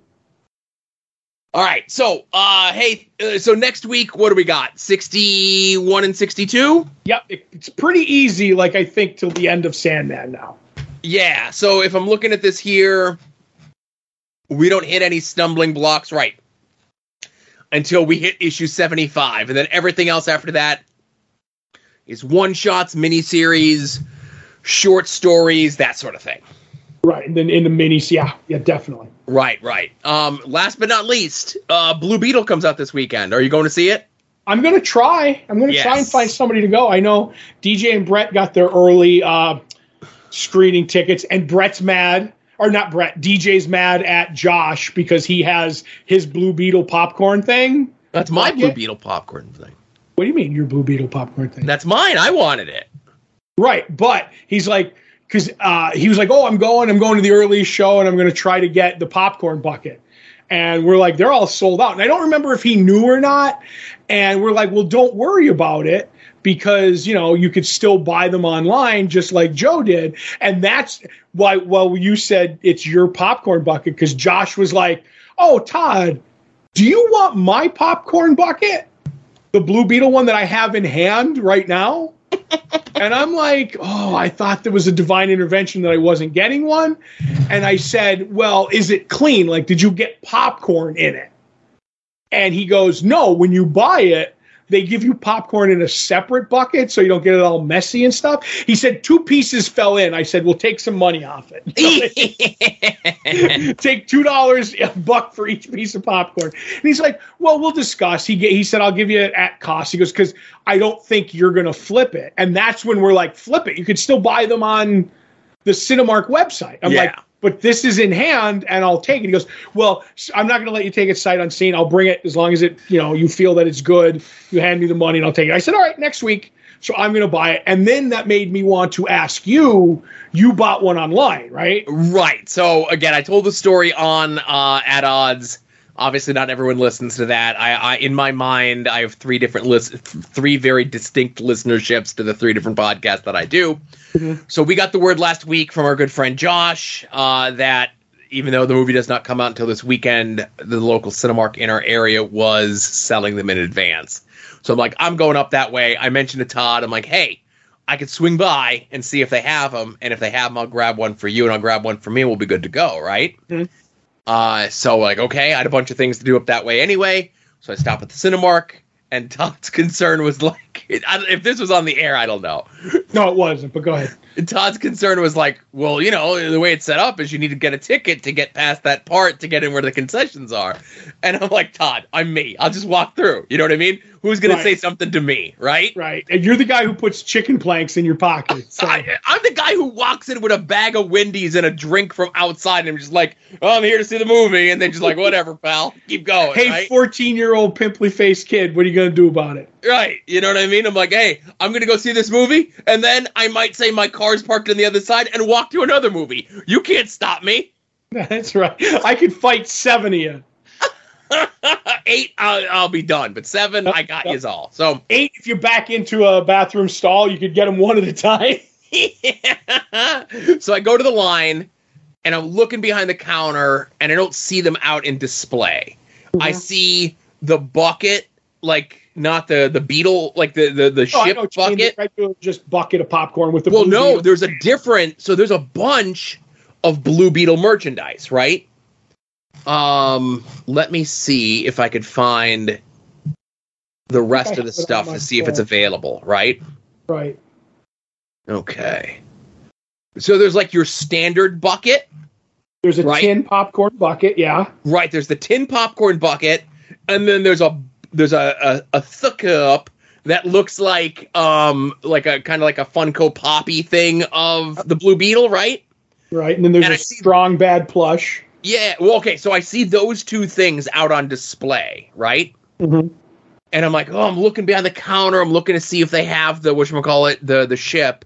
Speaker 1: All right. So, uh, hey, uh, so next week, what do we got? 61 and 62?
Speaker 2: yep, it, it's pretty easy. Like I think till the end of Sandman now.
Speaker 1: Yeah. So if I'm looking at this here, we don't hit any stumbling blocks right until we hit issue 75. And then everything else after that is one shots, miniseries, short stories, that sort of thing.
Speaker 2: Right, and then in the minis, yeah, yeah, definitely.
Speaker 1: Right, right. Um, last but not least, uh, Blue Beetle comes out this weekend. Are you going to see it?
Speaker 2: I'm gonna try. I'm gonna try and find somebody to go. I know DJ and Brett got their early uh, screening tickets, and Brett's mad, or not Brett. DJ's mad at Josh because he has his Blue Beetle popcorn thing.
Speaker 1: That's my Blue? Beetle popcorn thing.
Speaker 2: What do you mean your Blue Beetle popcorn thing?
Speaker 1: That's mine. I wanted it.
Speaker 2: Right, but he's like, because uh, he was like, "Oh, I'm going. I'm going to the early show, and I'm going to try to get the popcorn bucket." And we're like, "They're all sold out." And I don't remember if he knew or not. And we're like, "Well, don't worry about it." Because you know you could still buy them online just like Joe did, and that's why. Well, you said it's your popcorn bucket because Josh was like, "Oh, Todd, do you want my popcorn bucket, the Blue Beetle one that I have in hand right now?" And I'm like, oh, I thought there was a divine intervention that I wasn't getting one. And I said, well, is it clean? Like, did you get popcorn in it? And he goes, no, when you buy it, they give you popcorn in a separate bucket so you don't get it all messy and stuff. He said, two pieces fell in. I said, we'll take some money off it. take two dollars a buck for each piece of popcorn. And he's like, "Well, we'll discuss." He he said, "I'll give you it at cost." He goes, "Because I don't think you're gonna flip it." And that's when we're like, "Flip it! You could still buy them on the Cinemark website." I'm
Speaker 1: Yeah.
Speaker 2: like, "But this is in hand, and I'll take it." He goes, "Well, I'm not gonna let you take it sight unseen. I'll bring it as long as it, you know, you feel that it's good. You hand me the money, and I'll take it." I said, "All right, next week." So I'm going to buy it. And then that made me want to ask you, you bought one online, right?
Speaker 1: Right. So again, I told the story on uh, at odds. Obviously, not everyone listens to that. I, I in my mind, I have three different list, three very distinct listenerships to the three different podcasts that I do. So we got the word last week from our good friend Josh uh, that even though the movie does not come out until this weekend, the local Cinemark in our area was selling them in advance. So I'm like, I'm going up that way. I mentioned to Todd, I'm like, hey, I could swing by and see if they have them, and if they have them, I'll grab one for you, and I'll grab one for me, and we'll be good to go, right?
Speaker 2: Mhm.
Speaker 1: Uh, so like, okay, I had a bunch of things to do up that way anyway, so I stopped at the Cinemark, and Todd's concern was like, I- if this was on the air, I don't know.
Speaker 2: No, it wasn't, but go ahead.
Speaker 1: And Todd's concern was like, well, you know, the way it's set up is you need to get a ticket to get past that part to get in where the concessions are. And I'm like, Todd, I'm me. I'll just walk through. You know what I mean? Who's going
Speaker 2: Right.
Speaker 1: to say something to me, right?
Speaker 2: Right. And you're the guy who puts chicken planks in your pocket. So.
Speaker 1: I, I'm the guy who walks in with a bag of Wendy's and a drink from outside, and I'm just like, oh, I'm here to see the movie, and then just like, whatever, pal, keep going.
Speaker 2: hey,
Speaker 1: right?
Speaker 2: 14 year old pimply faced kid, what are you going to do about it?
Speaker 1: Right? You know what I mean? I'm like, hey, I'm gonna go see this movie, and then I might say my car's parked on the other side and walk to another movie. You can't stop me.
Speaker 2: That's right. I could fight seven of you.
Speaker 1: Eight, I'll, I'll be done, but seven, I got
Speaker 2: Yep.
Speaker 1: yous all. So.
Speaker 2: Eight, if you're back into a bathroom stall, you could get them one at a time.
Speaker 1: so I go to the line and I'm looking behind the counter and I don't see them out in display. I mm-hmm. see the bucket, like not the the beetle, like the the, the
Speaker 2: Oh,
Speaker 1: ship
Speaker 2: know what you mean,
Speaker 1: bucket.
Speaker 2: regular just bucket of popcorn with the
Speaker 1: Well, no,
Speaker 2: beetle.
Speaker 1: there's a different. So there's a bunch of Blue Beetle merchandise, right? Um, let me see if I could find the rest of the
Speaker 2: have it on
Speaker 1: stuff to see if it's available, right?
Speaker 2: Right.
Speaker 1: Okay. So there's like your standard bucket,
Speaker 2: There's a
Speaker 1: Right.
Speaker 2: tin popcorn bucket, yeah.
Speaker 1: right? There's the tin popcorn bucket, and then there's a there's a a, a thuck up that looks like um like a kind of like a Funko Poppy thing of the Blue Beetle, right?
Speaker 2: Right. And then there's
Speaker 1: And
Speaker 2: a
Speaker 1: I see-
Speaker 2: strong bad plush.
Speaker 1: Yeah. Well, okay. So I see those two things out on display, right?
Speaker 2: Mhm.
Speaker 1: And I'm like, oh, I'm looking behind the counter. I'm looking to see if they have the what call it the the ship,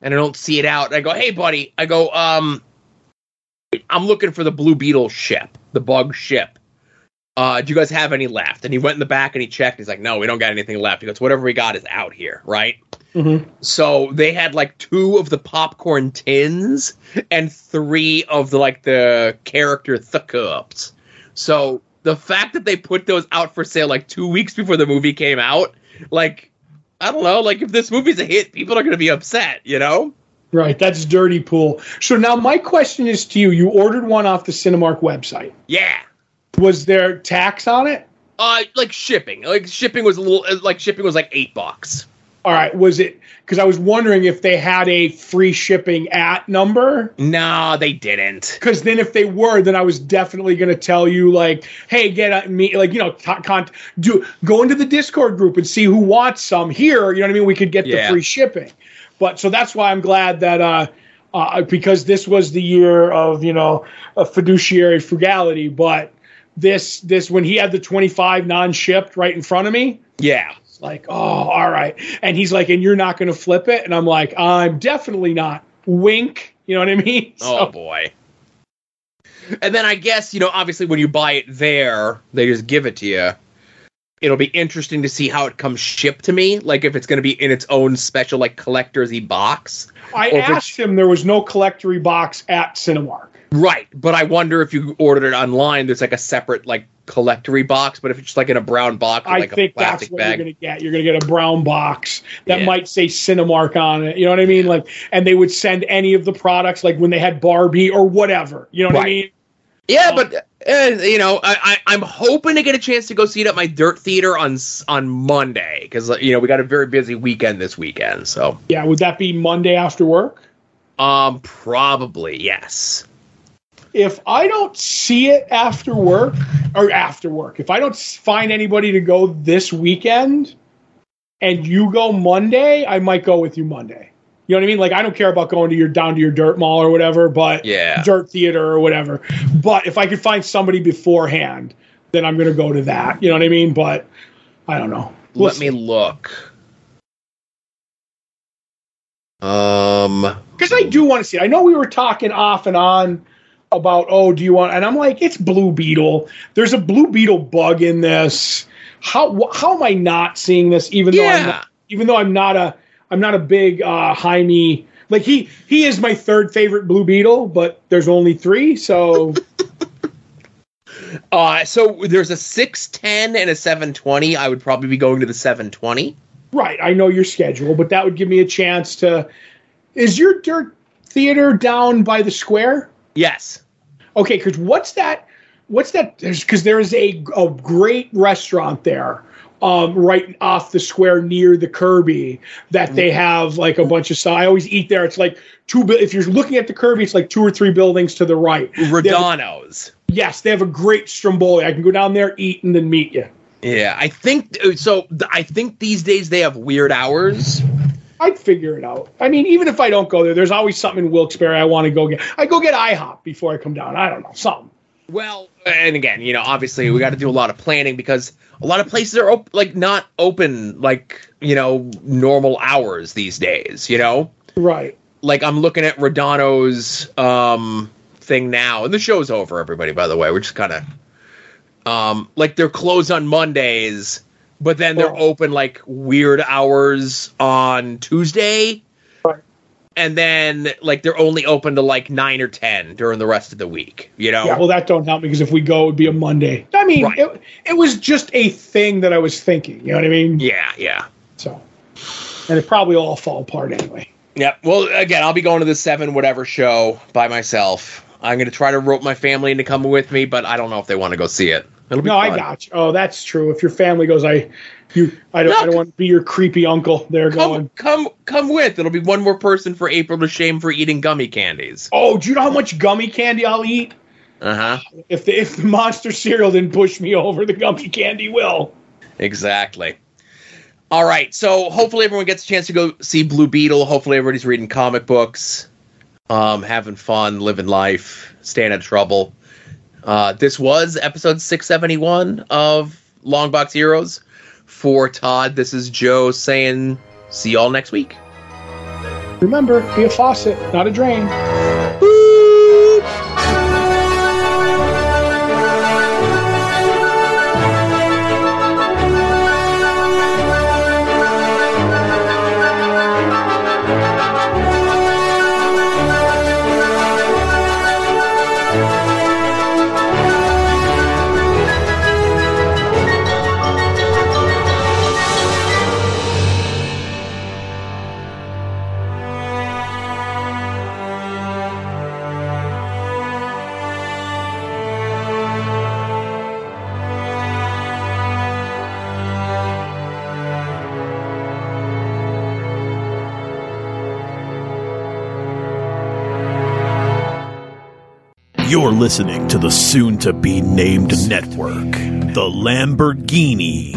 Speaker 1: and I don't see it out. And I go, "Hey, buddy," I go, "Um, I'm looking for the Blue Beetle ship, the bug ship. Uh, do you guys have any left?" And he went in the back and he checked. He's like, "No, we don't got anything left." He goes, "Whatever we got is out here, right?"
Speaker 2: Mhm.
Speaker 1: So they had like two of the popcorn tins and three of the like the character the cups. So the fact that they put those out for sale like two weeks before the movie came out, like I don't know, like if this movie's a hit, people are gonna be upset, you know?
Speaker 2: Right, that's dirty pool. So now my question is to you: You ordered one off the Cinemark website.
Speaker 1: Yeah.
Speaker 2: Was there tax on it?
Speaker 1: Uh, like shipping, like shipping was a little, like shipping was like eight bucks.
Speaker 2: All right, was it? Because I was wondering if they had a free shipping at number.
Speaker 1: No, they didn't.
Speaker 2: Because then, if they were, then I was definitely going to tell you, like, hey, get me, like, you know, con- con- do go into the Discord group and see who wants some here. You know what I mean? We could get
Speaker 1: Yeah.
Speaker 2: the free shipping. But so that's why I'm glad that uh, uh, because this was the year of you know a fiduciary frugality. But this this when he had the 25 non-shipped right in front of me,
Speaker 1: Yeah.
Speaker 2: it's like, oh, all right. And he's like, and you're not going to flip it? And I'm like, I'm definitely not. Wink. You know what I mean?
Speaker 1: Oh boy. And then I guess, you know, obviously when you buy it there, they just give it to you. It'll be interesting to see how it comes shipped to me, like if it's going to be in its own special like collector's box.
Speaker 2: I
Speaker 1: Or if it's-
Speaker 2: asked him, there was no collectory box at Cinemark.
Speaker 1: Right, but I wonder if you ordered it online, there's like a separate like collectory box, but if it's just like in a brown box
Speaker 2: I
Speaker 1: like a
Speaker 2: think that's what
Speaker 1: bag.
Speaker 2: you're going to get. You're to get a brown box that
Speaker 1: Yeah.
Speaker 2: might say Cinemark on it. You know what I mean? Like, and they would send any of the products, like when they had Barbie or whatever. You know what I mean?
Speaker 1: Yeah, but uh, you know, I, I I'm hoping to get a chance to go see it at my Dirt Theater on on Monday because you know we got a very busy weekend this weekend. So
Speaker 2: Yeah. Would that be Monday after work?
Speaker 1: um, probably yes.
Speaker 2: If I don't see it after work or after work, if I don't find anybody to go this weekend and you go Monday, I might go with you Monday. You know what I mean? Like I don't care about going to your down to your dirt mall or whatever, but
Speaker 1: Yeah.
Speaker 2: dirt theater or whatever. But if I could find somebody beforehand, then I'm gonna go to that. You know what I mean? But I don't know.
Speaker 1: Let me look. Um,
Speaker 2: because I do want to see it. I know we were talking off and on about oh, do you want? And I'm like, it's Blue Beetle. There's a Blue Beetle bug in this. How how am I not seeing this? Even though I'm not, even though I'm not a I'm not a big uh, Jaime. Like he he is my third favorite Blue Beetle, but there's only three, so
Speaker 1: uh, so there's a six ten and a seven twenty. I would probably be going to the seven twenty.
Speaker 2: right. I know your schedule, but that would give me a chance to. Is your dirt theater down by the square?
Speaker 1: Yes.
Speaker 2: Okay, because what's that? What's that? Because there's a, a great restaurant there, um, right off the square near the Kirby that they have like a bunch of. So I always eat there. It's like two. If you're looking at the Kirby, it's like two or three buildings to the right. They have- yes, they have a great stromboli. I can go down there, eat, and then meet you.
Speaker 1: Yeah, I think so. I think these days they have weird hours.
Speaker 2: I'd figure it out. I mean, even if I don't go there, there's always something in Wilkes-Barre I want to go get. I go get IHOP before I come down. I don't know something.
Speaker 1: Well, and again, you know, obviously we got to do a lot of planning because a lot of places are op- like not open like you know normal hours these days. You know,
Speaker 2: Right.
Speaker 1: like I'm looking at Rodano's um thing now, and the show's over. Everybody, by the way, we're just kind of um like they're closed on Mondays, but then they're open like weird hours on Tuesday.
Speaker 2: Right.
Speaker 1: And then, like, they're only open to like nine or ten during the rest of the week. You know,
Speaker 2: Yeah, well, that don't help me because if we go, it would be a Monday. I mean,
Speaker 1: Right.
Speaker 2: it, it was just a thing that I was thinking. You know what I mean?
Speaker 1: yeah, yeah.
Speaker 2: So, and it probably all fall apart anyway.
Speaker 1: Yep. Well, again, I'll be going to the seven whatever show by myself. I'm going to try to rope my family into coming with me, but I don't know if they want to go see it. It'll be
Speaker 2: No, I got you. Oh, that's true. If your family goes, I, you, I don't, I don't want to be your creepy uncle. They're
Speaker 1: Come,
Speaker 2: going.
Speaker 1: come, come with. It'll be one more person for April to shame for eating gummy candies.
Speaker 2: Oh, do you know how much gummy candy I'll eat?
Speaker 1: Uh huh.
Speaker 2: If the if the monster cereal didn't push me over, the gummy candy will.
Speaker 1: Exactly. All right. So hopefully everyone gets a chance to go see Blue Beetle. Hopefully everybody's reading comic books, um, having fun, living life, staying out of trouble. Uh, this was episode 671 of Longbox Heroes. For Todd, this is Joe saying, see y'all next week.
Speaker 2: Remember, be a faucet, not a drain.
Speaker 3: You're listening to the soon to be named network, the Lamborghini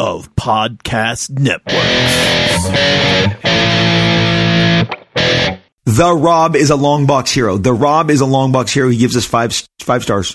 Speaker 3: of podcast networks.
Speaker 4: The Rob is a long box hero. The Rob is a long box hero. He gives us five five stars.